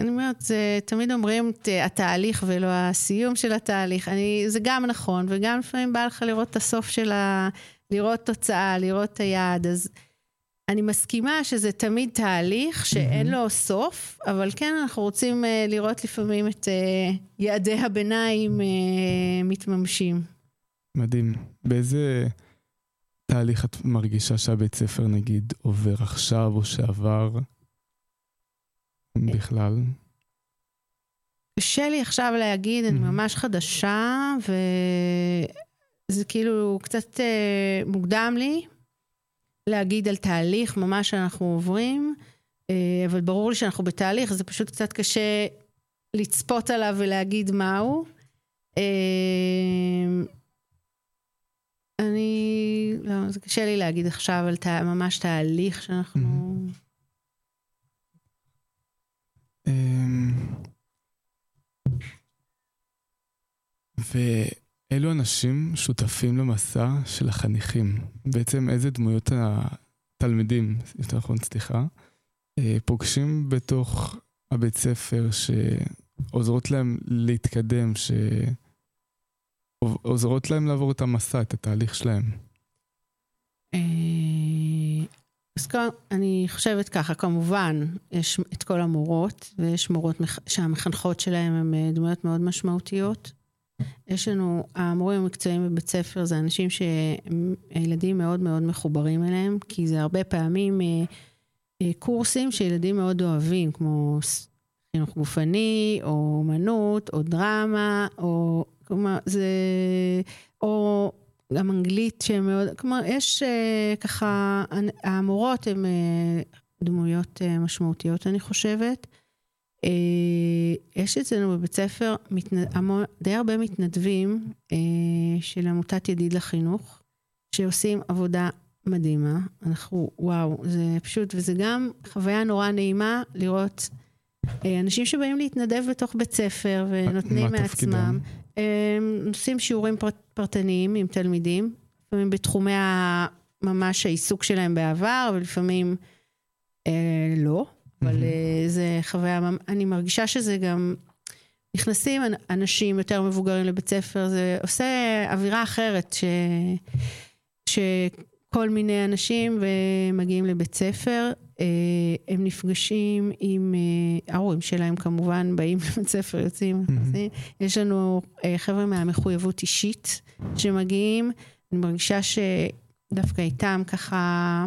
אני אומרת, זה, תמיד אומרים את התהליך ולא הסיום של התהליך. אני, זה גם נכון, וגם לפעמים בא לך לראות את הסוף של ה... לראות תוצאה, לראות את היעד. אז אני מסכימה שזה תמיד תהליך שאין מהמם. לו סוף, אבל כן, אנחנו רוצים אה, לראות לפעמים את אה, יעדי הביניים אה, מתממשים. מדהים. באיזה תהליך את מרגישה שהבית ספר נגיד עובר עכשיו או שעבר? בכלל. קשה לי עכשיו להגיד, אני Mhm. ממש חדשה, וזה כאילו קצת אה, מוקדם לי להגיד על תהליך ממש שאנחנו עוברים, אה, אבל ברור לי שאנחנו בתהליך, זה פשוט קצת קשה לצפות עליו ולהגיד מהו. אה, אני, לא, זה קשה לי להגיד עכשיו על תה, ממש תהליך שאנחנו... ואילו אנשים שותפים למסע של החניכים? בעצם איזה דמויות התלמידים, יותר נכון, סליחה, אה, פוגשים בתוך הבית ספר שעוזרות להם להתקדם, שעוזרות להם לעבור את המסע, את התהליך שלהם? אה, אז אני חושבת ככה, כמובן, יש את כל המורות, ויש מורות שהמחנכות שלהם הן אה, דמויות מאוד משמעותיות. יש לנו, המורים המקצועיים בבית ספר זה אנשים שהילדים מאוד מאוד מחוברים אליהם, כי זה הרבה פעמים אה, אה, קורסים שילדים מאוד אוהבים, כמו חינוך גופני, או אומנות, או דרמה, או כלומר, זה... או גם אנגלית שהן מאוד, כלומר, יש uh, ככה, המורות הן דמויות משמעותיות, אני חושבת. Uh, יש אצלנו בבית ספר די הרבה מתנדבים uh, של עמותת ידיד לחינוך, שעושים עבודה מדהימה. אנחנו, וואו, זה פשוט, וזה גם חוויה נורא נעימה לראות uh, אנשים שבאים להתנדב בתוך בית ספר ונותנים מעצמם. תפקידם? עושים שיעורים פרטניים עם תלמידים, לפעמים בתחומי ממש העיסוק שלהם בעבר, ולפעמים אה, לא, אבל אה, זה חוויה, אני מרגישה שזה גם, נכנסים אנשים יותר מבוגרים לבית ספר, זה עושה אווירה אחרת, ש, שכל מיני אנשים ומגיעים לבית ספר, אה, הם נפגשים עם אה, ההורים שלהם כמובן, באים לבית ספר, יוצאים. יש לנו חבר'ה מהמחויבות אישית שמגיעים, אני מרגישה שדווקא איתם ככה,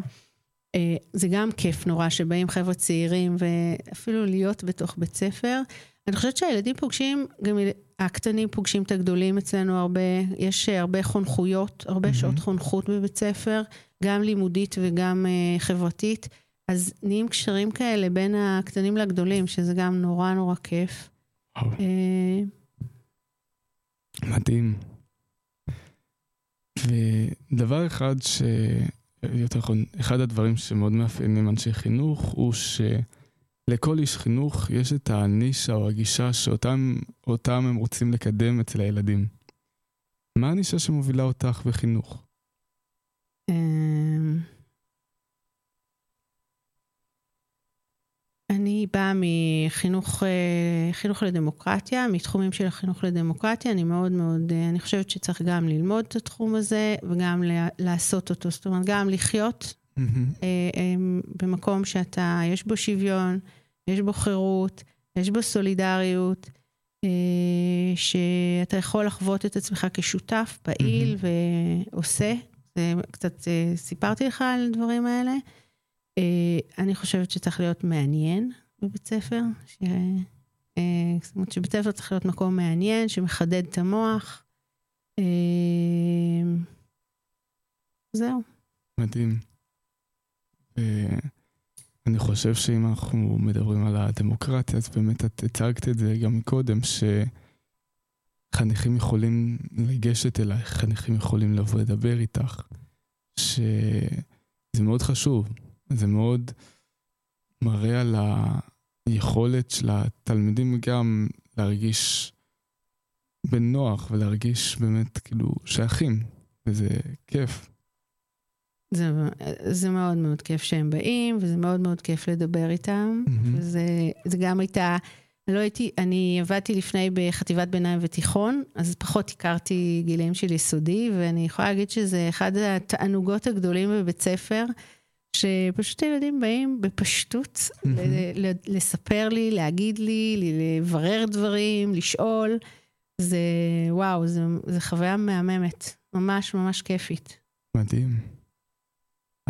זה גם כיף נורא שבאים חבר'ה צעירים ואפילו להיות בתוך בית ספר. אני חושבת שהילדים פוגשים, גם הקטנים פוגשים את הגדולים אצלנו הרבה, יש הרבה חונכויות, הרבה mm-hmm. שעות חונכות בבית ספר, גם לימודית וגם חברתית. אז נהיים קשרים כאלה בין הקטנים לגדולים, שזה גם נורא נורא כיף. אה, מדהים. ודבר אחד ש... יותר נכון, אחד הדברים שמאוד מאפיינים אנשי חינוך, הוא שלכל איש חינוך יש את הנישה או הגישה שאותם הם רוצים לקדם אצל הילדים. מה הנישה שמובילה אותך בחינוך? אני באה מחינוך אה, לדמוקרטיה, מתחומים של החינוך לדמוקרטיה. אני מאוד מאוד, אה, אני חושבת שצריך גם ללמוד את התחום הזה וגם לעשות אותו. זאת אומרת, גם לחיות mm-hmm. במקום שאתה, יש בו שוויון, יש בו חירות, יש בו סולידריות, שאתה יכול לחוות את עצמך כשותף, פעיל mm-hmm. ועושה. זה קצת סיפרתי לך על הדברים האלה. אה, אני חושבת שצריך להיות מעניין בבית ספר. ש... אה, זאת אומרת שבית ספר צריך להיות מקום מעניין, שמחדד את המוח. אה, זהו. מדהים. אני חושב שאם אנחנו מדברים על הדמוקרטיה, אז באמת את הצגת את זה גם קודם, שחניכים יכולים לגשת אלייך, חניכים יכולים לבוא לדבר איתך, שזה מאוד חשוב. זה מאוד מראה על היכולת של התלמידים גם להרגיש בנוח ולהרגיש באמת כאילו שייכים, וזה כיף. זה, זה מאוד מאוד כיף שהם באים, וזה מאוד מאוד כיף לדבר איתם. Mm-hmm. וזה זה גם הייתה, לא הייתי, אני עבדתי לפני בחטיבת ביניים ותיכון, אז פחות הכרתי גילאים של יסודי, ואני יכולה להגיד שזה אחד התענוגות הגדולים בבית ספר. שפשוט הילדים באים בפשטות mm-hmm. לספר לי, להגיד לי, לברר דברים, לשאול. זה וואו, זה, זה חוויה מהממת, ממש ממש כיפית. מדהים.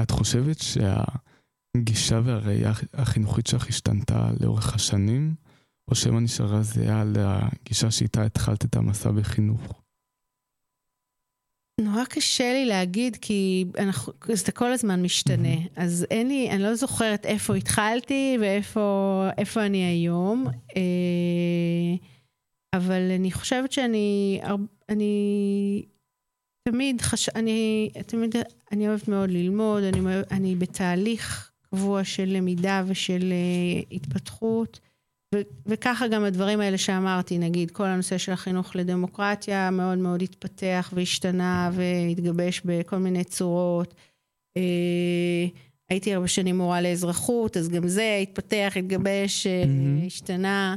את חושבת שהגישה והראייה החינוכית שלך השתנתה לאורך השנים, או שמא נשארה זהה לגישה שאיתה התחלת את המסע בחינוך? נורא קשה לי להגיד, כי אנחנו, זה כל הזמן משתנה. Mm-hmm. אז אין לי, אני לא זוכרת איפה התחלתי ואיפה אני היום. אה, אבל אני חושבת שאני, אני תמיד חש... אני, תמיד, אני אוהבת מאוד ללמוד, אני, אני בתהליך קבוע של למידה ושל uh, התפתחות, וככה גם הדברים האלה שאמרתי, נגיד, כל הנושא של החינוך לדמוקרטיה מאוד מאוד התפתח והשתנה והתגבש בכל מיני צורות. אה, הייתי הרבה שנים מורה לאזרחות, אז גם זה התפתח, התגבש, mm-hmm. השתנה.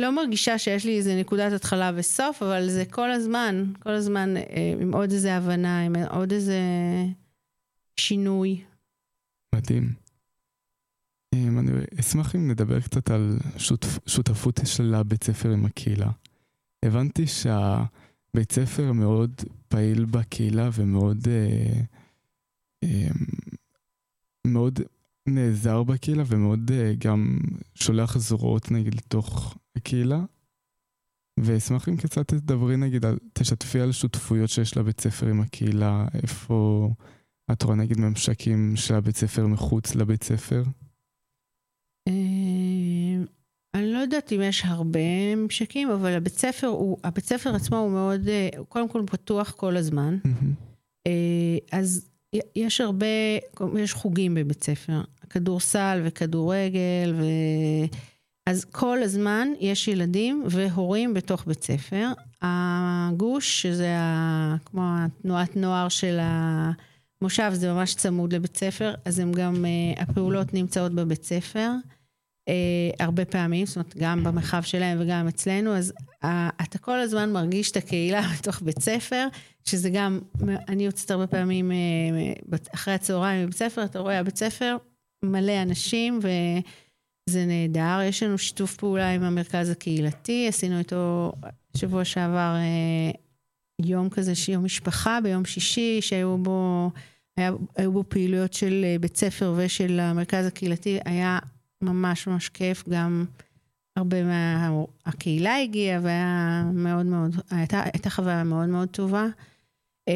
לא מרגישה שיש לי איזה נקודת התחלה וסוף, אבל זה כל הזמן, כל הזמן עם עוד איזה הבנה, עם עוד איזה שינוי. מדהים. אני אשמח אם נדבר קצת על שותפ, שותפות של הבית ספר עם הקהילה. הבנתי שהבית ספר מאוד פעיל בקהילה ומאוד אה, אה, מאוד נעזר בקהילה ומאוד אה, גם שולח זרועות נגיד לתוך הקהילה. ואשמח אם קצת תדברי נגיד, על, תשתפי על שותפויות שיש לבית ספר עם הקהילה, איפה את רואה נגיד ממשקים של הבית ספר מחוץ לבית ספר. אה, אני לא יודעת אם יש הרבה ממשקים, אבל הבית ספר, הוא, הבית ספר עצמו הוא מאוד, אה, קודם כל פתוח כל הזמן. אה, אז יש הרבה, יש חוגים בבית ספר, כדורסל וכדורגל, ו... אז כל הזמן יש ילדים והורים בתוך בית ספר. הגוש, שזה ה... כמו התנועת נוער של המושב, זה ממש צמוד לבית ספר, אז הם גם, הפעולות נמצאות בבית ספר. אה, הרבה פעמים, זאת אומרת, גם במרחב שלהם וגם אצלנו, אז אה, אתה כל הזמן מרגיש את הקהילה בתוך בית ספר, שזה גם, אני יוצאת הרבה פעמים אה, אחרי הצהריים מבית ספר, אתה רואה, הבית ספר מלא אנשים וזה נהדר. יש לנו שיתוף פעולה עם המרכז הקהילתי, עשינו איתו שבוע שעבר אה, יום כזה, יום משפחה ביום שישי, שהיו בו... היה, היו בו פעילויות של אה, בית ספר ושל המרכז הקהילתי, היה ממש ממש כיף, גם הרבה מהקהילה מה... הגיעה והיה מאוד מאוד, הייתה, הייתה חוויה מאוד מאוד טובה. אה,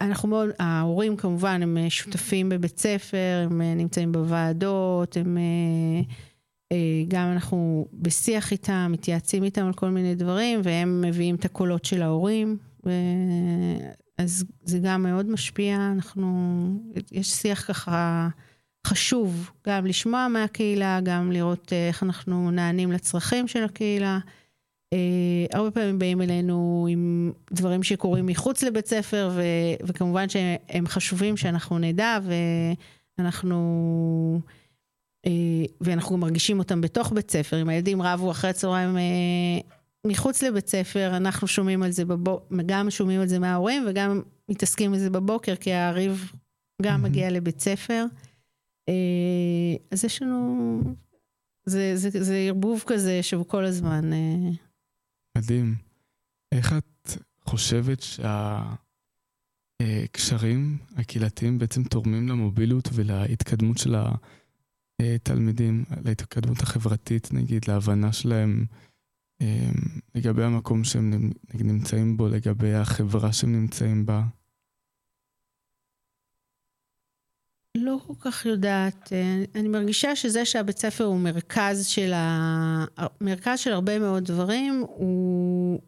אנחנו מאוד, ההורים כמובן הם שותפים בבית ספר, הם נמצאים בוועדות, הם אה, גם אנחנו בשיח איתם, מתייעצים איתם על כל מיני דברים, והם מביאים את הקולות של ההורים. אז זה גם מאוד משפיע, אנחנו, יש שיח ככה חשוב גם לשמוע מהקהילה, גם לראות אה, איך אנחנו נענים לצרכים של הקהילה. Uh, הרבה פעמים באים אלינו עם דברים שקורים מחוץ לבית ספר, ו, וכמובן שהם חשובים שאנחנו נדע, ואנחנו, uh, ואנחנו גם מרגישים אותם בתוך בית ספר. אם הילדים רבו אחרי הצהריים מחוץ לבית ספר, אנחנו שומעים על זה בבוקר, גם שומעים על זה מההורים וגם מתעסקים בזה בבוקר, כי הריב גם מגיע לבית ספר. אה, אז יש לנו, זה, ערבוב כזה שהוא כל הזמן. אה, מדהים. איך את חושבת שהקשרים הקהילתיים בעצם תורמים למוביליות ולהתקדמות של התלמידים, להתקדמות החברתית, נגיד, להבנה שלהם אה, לגבי המקום שהם נמצאים בו, לגבי החברה שהם נמצאים בה? לא כל כך יודעת. אה, אני מרגישה שזה שהבית ספר הוא מרכז של, ה... מרכז של הרבה מאוד דברים, הוא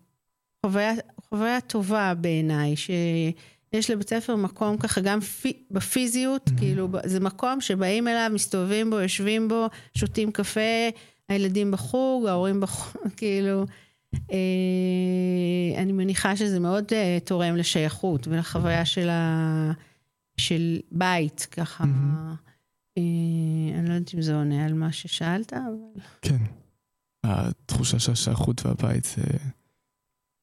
חוויה, חוויה טובה בעיניי, שיש לבית ספר מקום ככה, גם פי... בפיזיות, mm-hmm. כאילו, זה מקום שבאים אליו, מסתובבים בו, יושבים בו, שותים קפה, הילדים בחוג, ההורים בחוג, כאילו... אה, אני מניחה שזה מאוד אה, תורם לשייכות ולחוויה של ה... של בית, ככה. Mm-hmm. אני לא יודעת אם זה עונה על מה ששאלת, אבל... כן. התחושה של השייכות והבית זה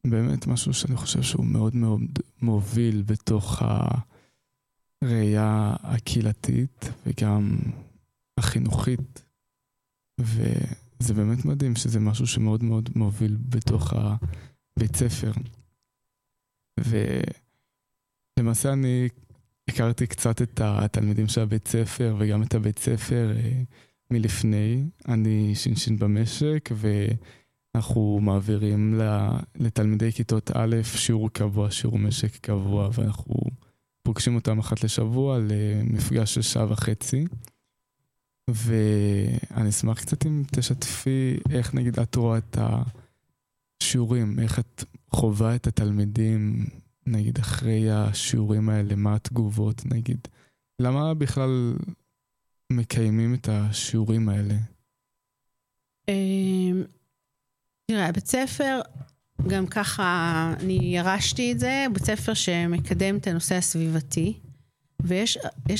באמת משהו שאני חושב שהוא מאוד מאוד מוביל בתוך הראייה הקהילתית וגם החינוכית. וזה באמת מדהים שזה משהו שמאוד מאוד מוביל בתוך הבית ספר. ולמעשה אני הכרתי קצת את התלמידים של הבית ספר וגם את הבית ספר אה, מלפני. אני ש"ש במשק ואנחנו מעבירים לתלמידי כיתות א' שיעור קבוע, שיעור משק קבוע, ואנחנו פוגשים אותם אחת לשבוע למפגש של שעה וחצי. ואני אשמח קצת אם תשתפי איך נגיד את רואה את השיעורים, איך את חווה את התלמידים, נגיד אחרי השיעורים האלה, מה התגובות, נגיד? למה בכלל מקיימים את השיעורים האלה? אמ, תראה, בית ספר, גם ככה אני ירשתי את זה, בית ספר שמקדם את הנושא הסביבתי. ויש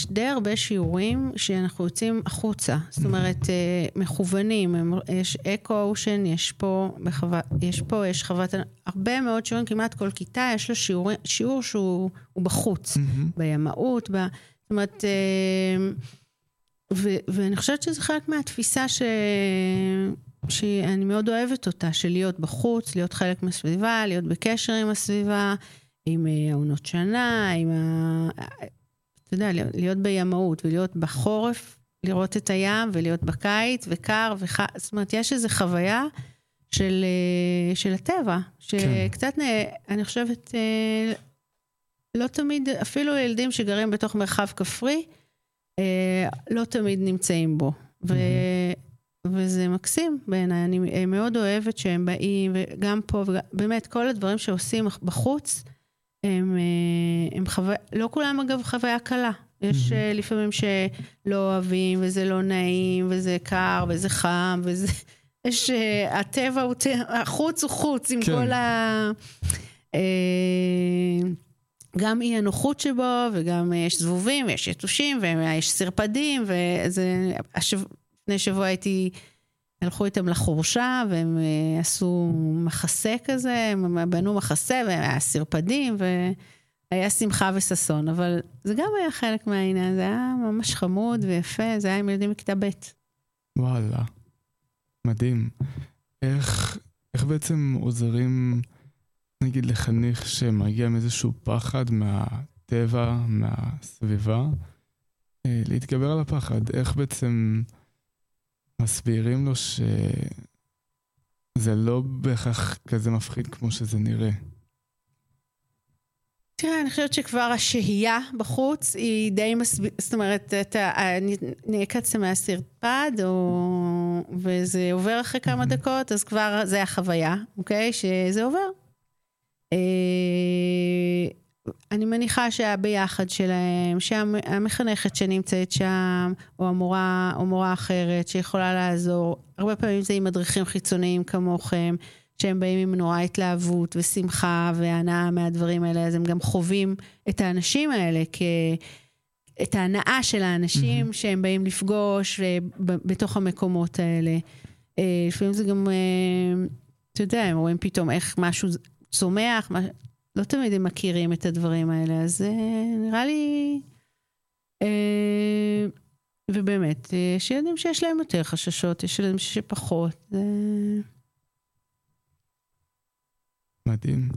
די הרבה שיעורים שאנחנו יוצאים החוצה, זאת אומרת, אה, מכוונים, יש אקו-אושן, יש פה, בחווה, יש פה, יש חוות, הרבה מאוד שיעורים, כמעט כל כיתה יש לו שיעור, שיעור שהוא בחוץ, mm-hmm. בימאות, ב, זאת אומרת, אה, ו, ואני חושבת שזה חלק מהתפיסה ש... שאני מאוד אוהבת אותה, של להיות בחוץ, להיות חלק מהסביבה, להיות בקשר עם הסביבה, עם אה, עונות שנה, עם ה... אתה יודע, להיות בימאות ולהיות בחורף, לראות את הים ולהיות בקיץ וקר וח... זאת אומרת, יש איזו חוויה של, אה, של הטבע, שקצת, כן. אני חושבת, אה, לא תמיד, אפילו ילדים שגרים בתוך מרחב כפרי, אה, לא תמיד נמצאים בו. ו... וזה מקסים בעיניי, אני מאוד אוהבת שהם באים, וגם פה, ובאמת, כל הדברים שעושים בחוץ, הם חוויה, לא כולם אגב חוויה קלה. יש mm-hmm. לפעמים שלא אוהבים, וזה לא נעים, וזה קר, וזה חם, וזה... יש... אה, הטבע הוא... החוץ הוא חוץ, עם כן. כל ה... גם אי הנוחות שבו, וגם יש זבובים, ויש יתושים, ויש סרפדים, וזה... השב... לפני שבוע הייתי הלכו איתם לחורשה, והם uh, עשו מחסה כזה, הם בנו מחסה, והיה סרפדים, והיה שמחה וששון, אבל זה גם היה חלק מהעניין, זה היה ממש חמוד ויפה, זה היה עם ילדים מכיתה ב'. וואלה, מדהים. איך, איך בעצם עוזרים, נגיד, לחניך שמגיע עם איזשהו פחד מהטבע, מהסביבה, אה, להתגבר על הפחד? איך בעצם... מסבירים לו שזה לא בהכרח כזה מפחיד כמו שזה נראה. תראה, אני חושבת שכבר השהייה בחוץ היא די מסביר, זאת אומרת, אתה נעקצת מהסרפד, או... וזה עובר אחרי כמה דקות, אז כבר זה החוויה, אוקיי? שזה עובר. אני מניחה שהביחד שלהם, שהמחנכת שנמצאת שם, או המורה, או מורה אחרת שיכולה לעזור, הרבה פעמים זה עם מדריכים חיצוניים כמוכם, שהם באים עם נורא התלהבות ושמחה והנאה מהדברים האלה, אז הם גם חווים את האנשים האלה כ... את ההנאה של האנשים mm-hmm. שהם באים לפגוש אה, בתוך המקומות האלה. אה, לפעמים זה גם, אה, אתה יודע, הם רואים פתאום איך משהו צומח, לא תמיד הם מכירים את הדברים האלה, אז אה, נראה לי... אה, ובאמת, אה, יש ילדים שיש להם יותר חששות, יש ילדים שפחות. מדהים.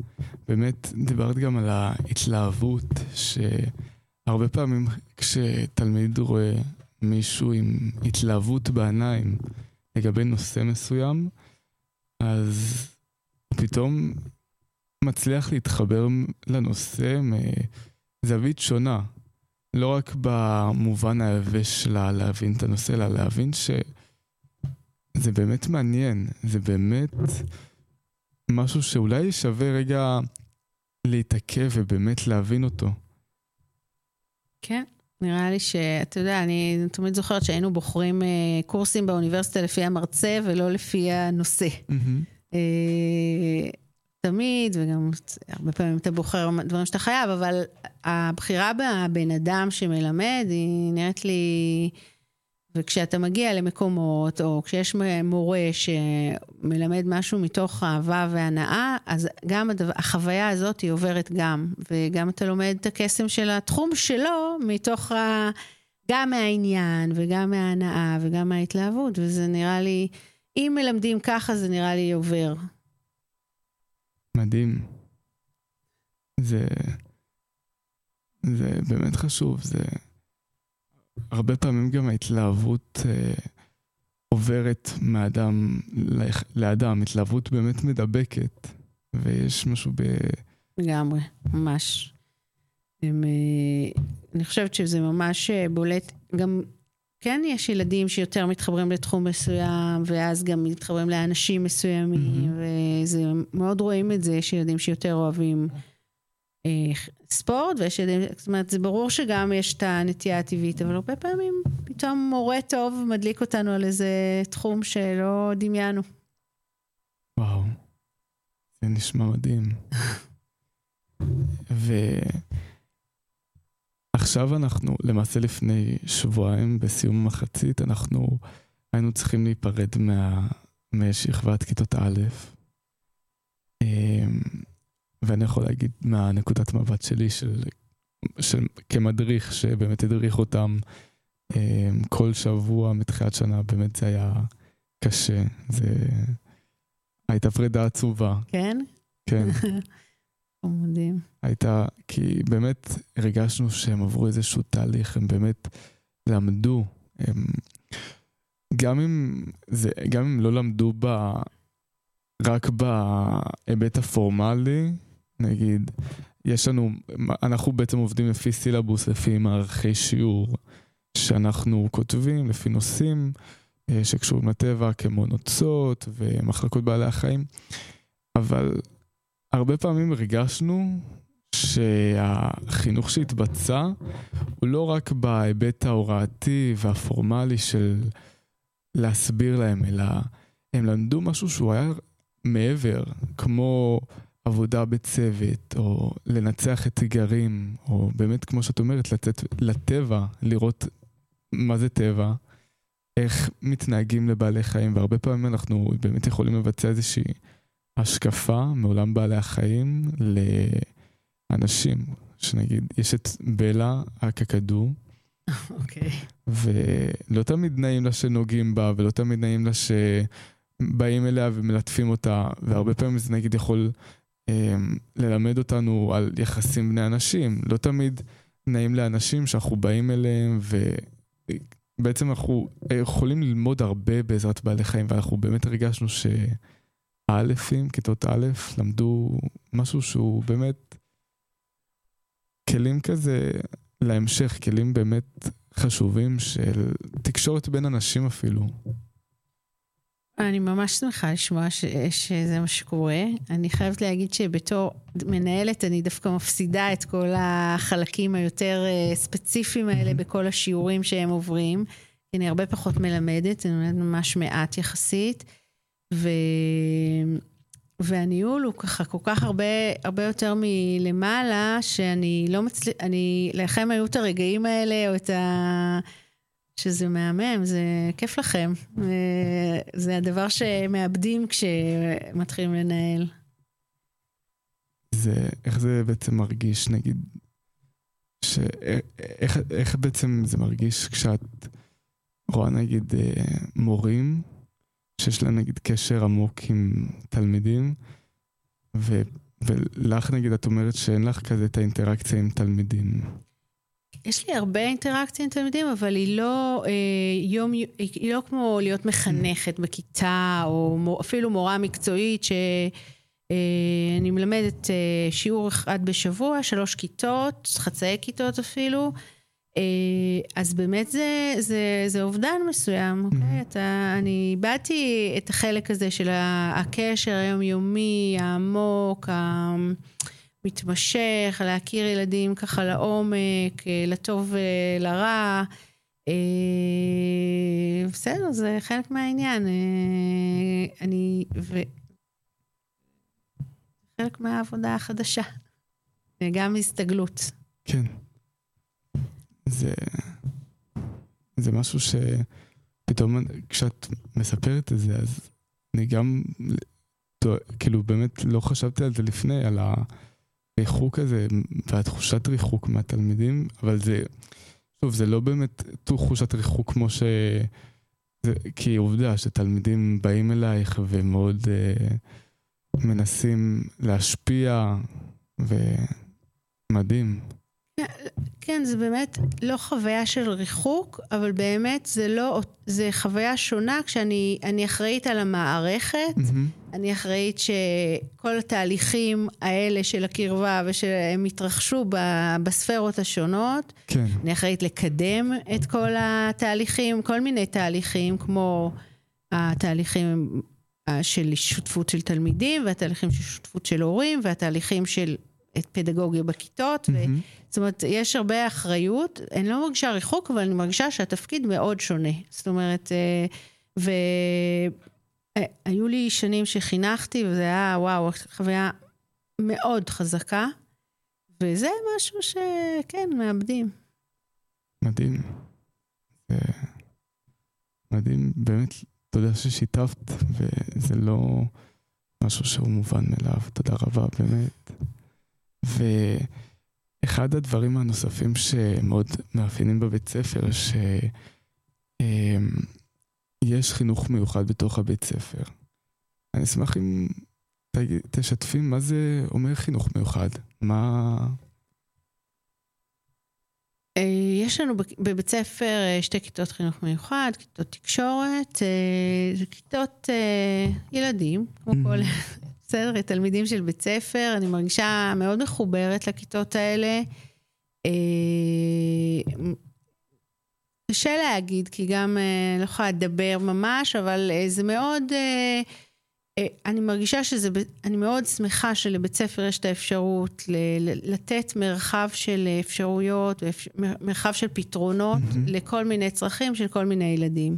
באמת, דיברת גם על ההתלהבות, שהרבה פעמים כשתלמיד רואה מישהו עם התלהבות בעיניים לגבי נושא מסוים, אז פתאום מצליח להתחבר לנושא מזווית שונה. לא רק במובן היבש שלה להבין את הנושא, אלא להבין שזה באמת מעניין, זה באמת משהו שאולי שווה רגע להתעכב ובאמת להבין אותו. כן, נראה לי שאתה יודע, אני תמיד זוכרת שהיינו בוחרים אה, קורסים באוניברסיטה לפי המרצה ולא לפי הנושא. Mm-hmm. תמיד, וגם הרבה פעמים אתה בוחר דברים שאתה חייב, אבל הבחירה בבן אדם שמלמד היא נראית לי... וכשאתה מגיע למקומות, או כשיש מורה שמלמד משהו מתוך אהבה והנאה, אז גם הדבר, החוויה הזאת היא עוברת גם, וגם אתה לומד את הקסם של התחום שלו מתוך ה... גם מהעניין, וגם מההנאה, וגם מההתלהבות, וזה נראה לי, אם מלמדים ככה, זה נראה לי עובר. מדהים. זה, זה באמת חשוב, זה... הרבה פעמים גם ההתלהבות אה, עוברת מאדם לאדם, התלהבות באמת מדבקת, ויש משהו ב... לגמרי, ממש. הם, אה, אני חושבת שזה ממש אה, בולט, גם כן יש ילדים שיותר מתחברים לתחום מסוים, ואז גם מתחברים לאנשים מסוימים, mm-hmm. וזה, מאוד רואים את זה, יש ילדים שיותר אוהבים ספורט ויש ילדים, זאת אומרת, זה ברור שגם יש את הנטייה הטבעית, אבל הרבה פעמים פתאום מורה טוב מדליק אותנו על איזה תחום שלא דמיינו. וואו, זה נשמע מדהים. ועכשיו אנחנו, למעשה לפני שבועיים, בסיום המחצית, אנחנו היינו צריכים להיפרד מה... משכבת כיתות א', אמ, ואני יכול להגיד מהנקודת מבט שלי, של, של, כמדריך, שבאמת הדריך אותם אמ, כל שבוע מתחילת שנה, באמת זה היה קשה. זה... הייתה פרידה עצובה. כן? כן. מדהים. הייתה, כי באמת הרגשנו שהם עברו איזשהו תהליך, הם באמת למדו. הם, גם אם, זה, גם אם לא למדו ב, רק בהיבט הפורמלי, נגיד, יש לנו, אנחנו בעצם עובדים לפי סילבוס, לפי מערכי שיעור שאנחנו כותבים, לפי נושאים אה, שקשורים לטבע, כמו נוצות ומחלקות בעלי החיים, אבל הרבה פעמים הרגשנו שהחינוך שהתבצע הוא לא רק בהיבט ההוראתי והפורמלי של להסביר להם, אלא הם למדו משהו שהוא היה מעבר, כמו עבודה בצוות, או לנצח אתגרים, או באמת, כמו שאת אומרת, לצאת לטבע, לראות מה זה טבע, איך מתנהגים לבעלי חיים, והרבה פעמים אנחנו באמת יכולים לבצע איזושהי השקפה מעולם בעלי החיים לאנשים, שנגיד, יש את בלה הקקדו, אוקיי. ולא תמיד נעים לה שנוגעים בה, ולא תמיד נעים לה שבאים אליה ומלטפים אותה, והרבה פעמים זה נגיד יכול אה, ללמד אותנו על יחסים בני אנשים. לא תמיד נעים לאנשים שאנחנו באים אליהם, ובעצם אנחנו יכולים ללמוד הרבה בעזרת בעלי חיים, ואנחנו באמת הרגשנו שהאלפים, כיתות א', למדו משהו שהוא באמת כלים כזה להמשך, כלים באמת חשובים של תקשורת בין אנשים אפילו. אני ממש שמחה לשמוע ש, שזה מה שקורה. אני חייבת להגיד שבתור מנהלת אני דווקא מפסידה את כל החלקים היותר אה, ספציפיים האלה בכל השיעורים שהם עוברים. אני הרבה פחות מלמדת, אני מלמדת ממש מעט יחסית. ו... והניהול הוא ככה כל כך הרבה, הרבה יותר מלמעלה, שאני לא מצליחה, אני, לכם היו את הרגעים האלה, או את ה... שזה מהמם, זה כיף לכם. זה הדבר שמאבדים כשמתחילים לנהל. זה, איך זה בעצם מרגיש, נגיד, ש... איך, איך בעצם זה מרגיש כשאת רואה נגיד אה, מורים שיש לה נגיד קשר עמוק עם תלמידים, ו, ולך נגיד את אומרת שאין לך כזה את האינטראקציה עם תלמידים. יש לי הרבה אינטראקציה עם תלמידים, אבל היא לא אה, יום, היא לא כמו להיות מחנכת בכיתה, או מור, אפילו מורה מקצועית שאני אה, מלמדת אה, שיעור אחד בשבוע, שלוש כיתות, חצאי כיתות אפילו. אה, אז באמת זה, זה, זה אובדן מסוים, אוקיי? Mm-hmm. אתה, אני איבדתי את החלק הזה של הקשר היומיומי, העמוק, המתמשך, להכיר ילדים ככה לעומק, אה, לטוב ולרע. אה, בסדר, זה חלק מהעניין. אני... ו... חלק מהעבודה החדשה. גם הסתגלות. כן. זה, זה משהו שפתאום כשאת מספרת את זה, אז אני גם, כאילו באמת לא חשבתי על זה לפני, על הריחוק הזה והתחושת ריחוק מהתלמידים, אבל זה, שוב, זה לא באמת תחושת ריחוק כמו ש... זה, כי עובדה שתלמידים באים אלייך ומאוד uh, מנסים להשפיע, ומדהים. כן, זה באמת לא חוויה של ריחוק, אבל באמת זה לא, זה חוויה שונה כשאני אחראית על המערכת, mm-hmm. אני אחראית שכל התהליכים האלה של הקרבה ושהם יתרחשו בספרות השונות. כן. אני אחראית לקדם את כל התהליכים, כל מיני תהליכים, כמו התהליכים של שותפות של תלמידים, והתהליכים של שותפות של הורים, והתהליכים של פדגוגיה בכיתות. ו... זאת אומרת, יש הרבה אחריות. אני לא מרגישה ריחוק, אבל אני מרגישה שהתפקיד מאוד שונה. זאת אומרת, אה, והיו לי שנים שחינכתי, וזה היה, וואו, חוויה מאוד חזקה, וזה משהו שכן, מאבדים. מדהים. זה מדהים, באמת, תודה ששיתפת, וזה לא משהו שהוא מובן מאליו. תודה רבה, באמת. ואחד הדברים הנוספים שמאוד מאפיינים בבית ספר, שיש אמ, חינוך מיוחד בתוך הבית ספר. אני אשמח אם תשתפי מה זה אומר חינוך מיוחד. מה... אה, יש לנו בבית ספר אה, שתי כיתות חינוך מיוחד, כיתות תקשורת, אה, זה כיתות ילדים, כמו כל, בסדר, תלמידים של בית ספר, אני מרגישה מאוד מחוברת לכיתות האלה. קשה להגיד, כי גם לא יכולה לדבר ממש, אבל זה מאוד... אה, אני מרגישה שזה, אני מאוד שמחה שלבית ספר יש את האפשרות ל- לתת מרחב של אפשרויות, מרחב של פתרונות mm-hmm. לכל מיני צרכים של כל מיני ילדים.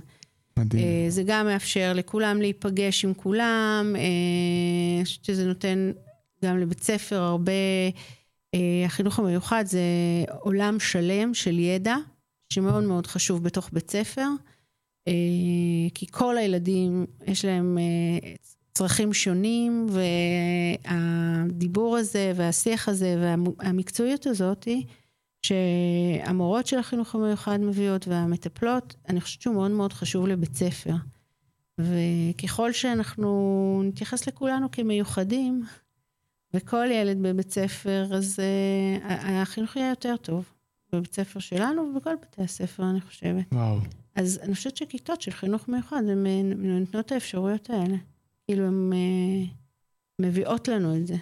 מדהים. אה, זה גם מאפשר לכולם להיפגש עם כולם, אה, אני חושבת שזה נותן גם לבית ספר הרבה, החינוך המיוחד זה עולם שלם של ידע, שמאוד מאוד חשוב בתוך בית ספר. כי כל הילדים, יש להם צרכים שונים, והדיבור הזה והשיח הזה והמקצועיות הזאת, שהמורות של החינוך המיוחד מביאות והמטפלות, אני חושבת שהוא מאוד מאוד חשוב לבית ספר. וככל שאנחנו נתייחס לכולנו כמיוחדים, וכל ילד בבית ספר, אז uh, החינוך יהיה יותר טוב. בבית ספר שלנו ובכל בתי הספר, אני חושבת. וואו. אז אני חושבת שכיתות של חינוך מיוחד, הן נותנות את האפשרויות האלה. כאילו, הן uh, מביאות לנו את זה.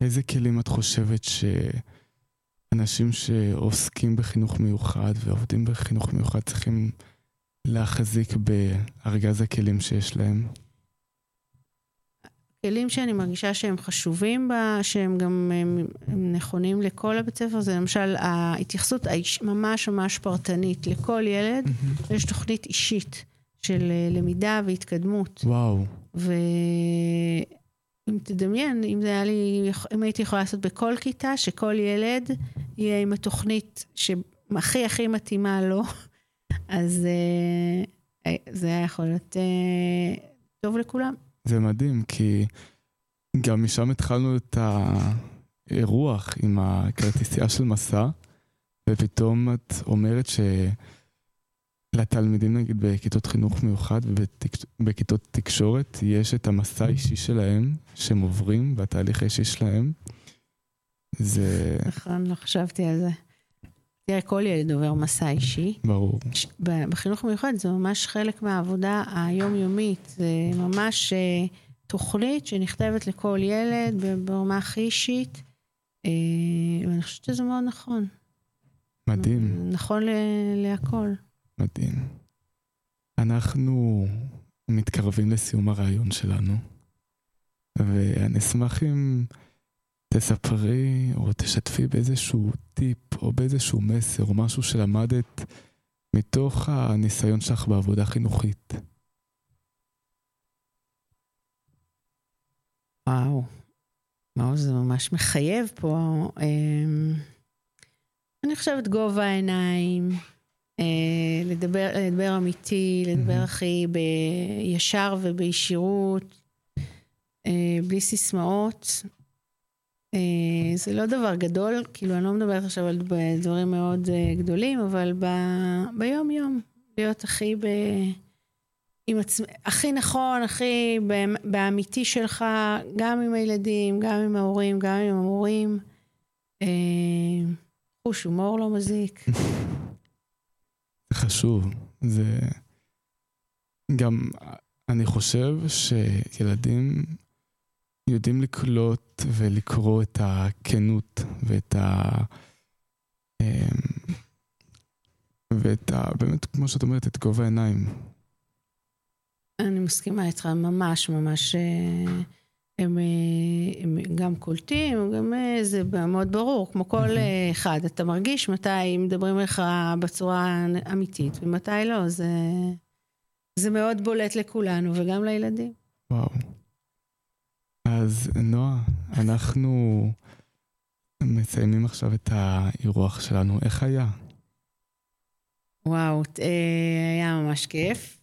איזה כלים את חושבת שאנשים שעוסקים בחינוך מיוחד ועובדים בחינוך מיוחד צריכים להחזיק בארגז הכלים שיש להם? כלים שאני מרגישה שהם חשובים בה, שהם גם הם, הם נכונים לכל הבית ספר, זה למשל ההתייחסות האיש, ממש ממש פרטנית לכל ילד, mm-hmm. יש תוכנית אישית של אה, למידה והתקדמות. וואו. ואם תדמיין, אם זה היה לי, אם הייתי יכולה לעשות בכל כיתה, שכל ילד יהיה עם התוכנית שהכי הכי מתאימה לו, אז אה, זה היה יכול להיות אה, טוב לכולם. זה מדהים, כי גם משם התחלנו את האירוח עם הכרטיסייה של מסע, ופתאום את אומרת ש... לתלמידים נגיד בכיתות חינוך מיוחד ובכיתות תקשורת יש את המסע האישי שלהם שהם עוברים והתהליך האישי שלהם. זה... נכון, לא חשבתי על זה. תראה, כל ילד עובר מסע אישי. ברור. בחינוך המיוחד זה ממש חלק מהעבודה היומיומית. זה ממש אה, תוכנית שנכתבת לכל ילד ברמה הכי אישית, אה, ואני חושבת שזה מאוד נכון. מדהים. נכון להכל. מדהים. אנחנו מתקרבים לסיום הרעיון שלנו, ואני אשמח אם תספרי או תשתפי באיזשהו טיפ או באיזשהו מסר או משהו שלמדת מתוך הניסיון שלך בעבודה חינוכית. וואו, וואו, זה ממש מחייב פה. אמ, אני חושבת גובה העיניים, לדבר, לדבר אמיתי, לדבר הכי בישר ובישירות, אה, בלי סיסמאות. אה, זה לא דבר גדול, כאילו אני לא מדברת עכשיו על דברים מאוד גדולים, אבל ב, ביום יום, להיות הכי ב... עם עצמי, הכי נכון, הכי באמיתי שלך, גם עם הילדים, גם עם ההורים, גם עם המורים. חוש הומור לא מזיק. חשוב. זה... גם אני חושב שילדים יודעים לקלוט ולקרוא את הכנות ואת ה... אמ, ואת ה... באמת, כמו שאת אומרת, את גובה העיניים. אני מסכימה איתך, ממש ממש. אה, הם, אה, הם גם קולטים, גם אה, זה מאוד ברור, כמו כל אחד. אתה מרגיש מתי מדברים לך בצורה אמיתית ומתי לא, זה, זה מאוד בולט לכולנו וגם לילדים. וואו. אז נועה, אנחנו מסיימים עכשיו את האירוח שלנו. איך היה? וואו, היה ממש כיף.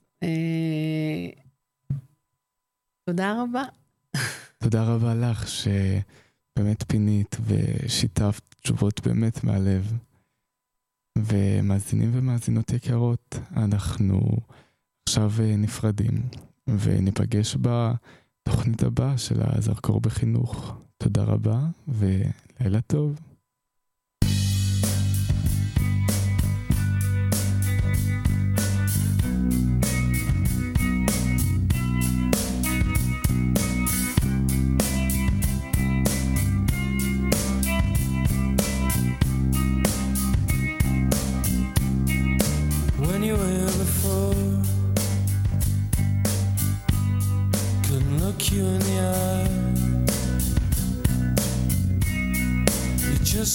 תודה רבה. תודה רבה לך שבאמת פינית ושיתפת תשובות באמת מהלב. ומאזינים ומאזינות יקרות, אנחנו עכשיו אה, נפרדים וניפגש בתוכנית הבאה של הזרקור בחינוך. תודה רבה ולילה טוב.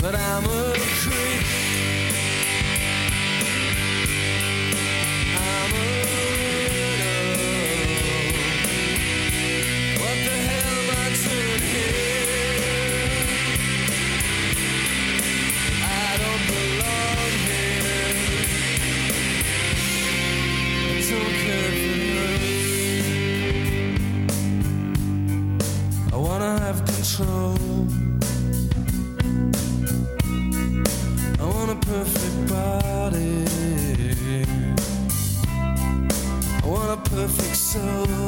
but I'm a creep. so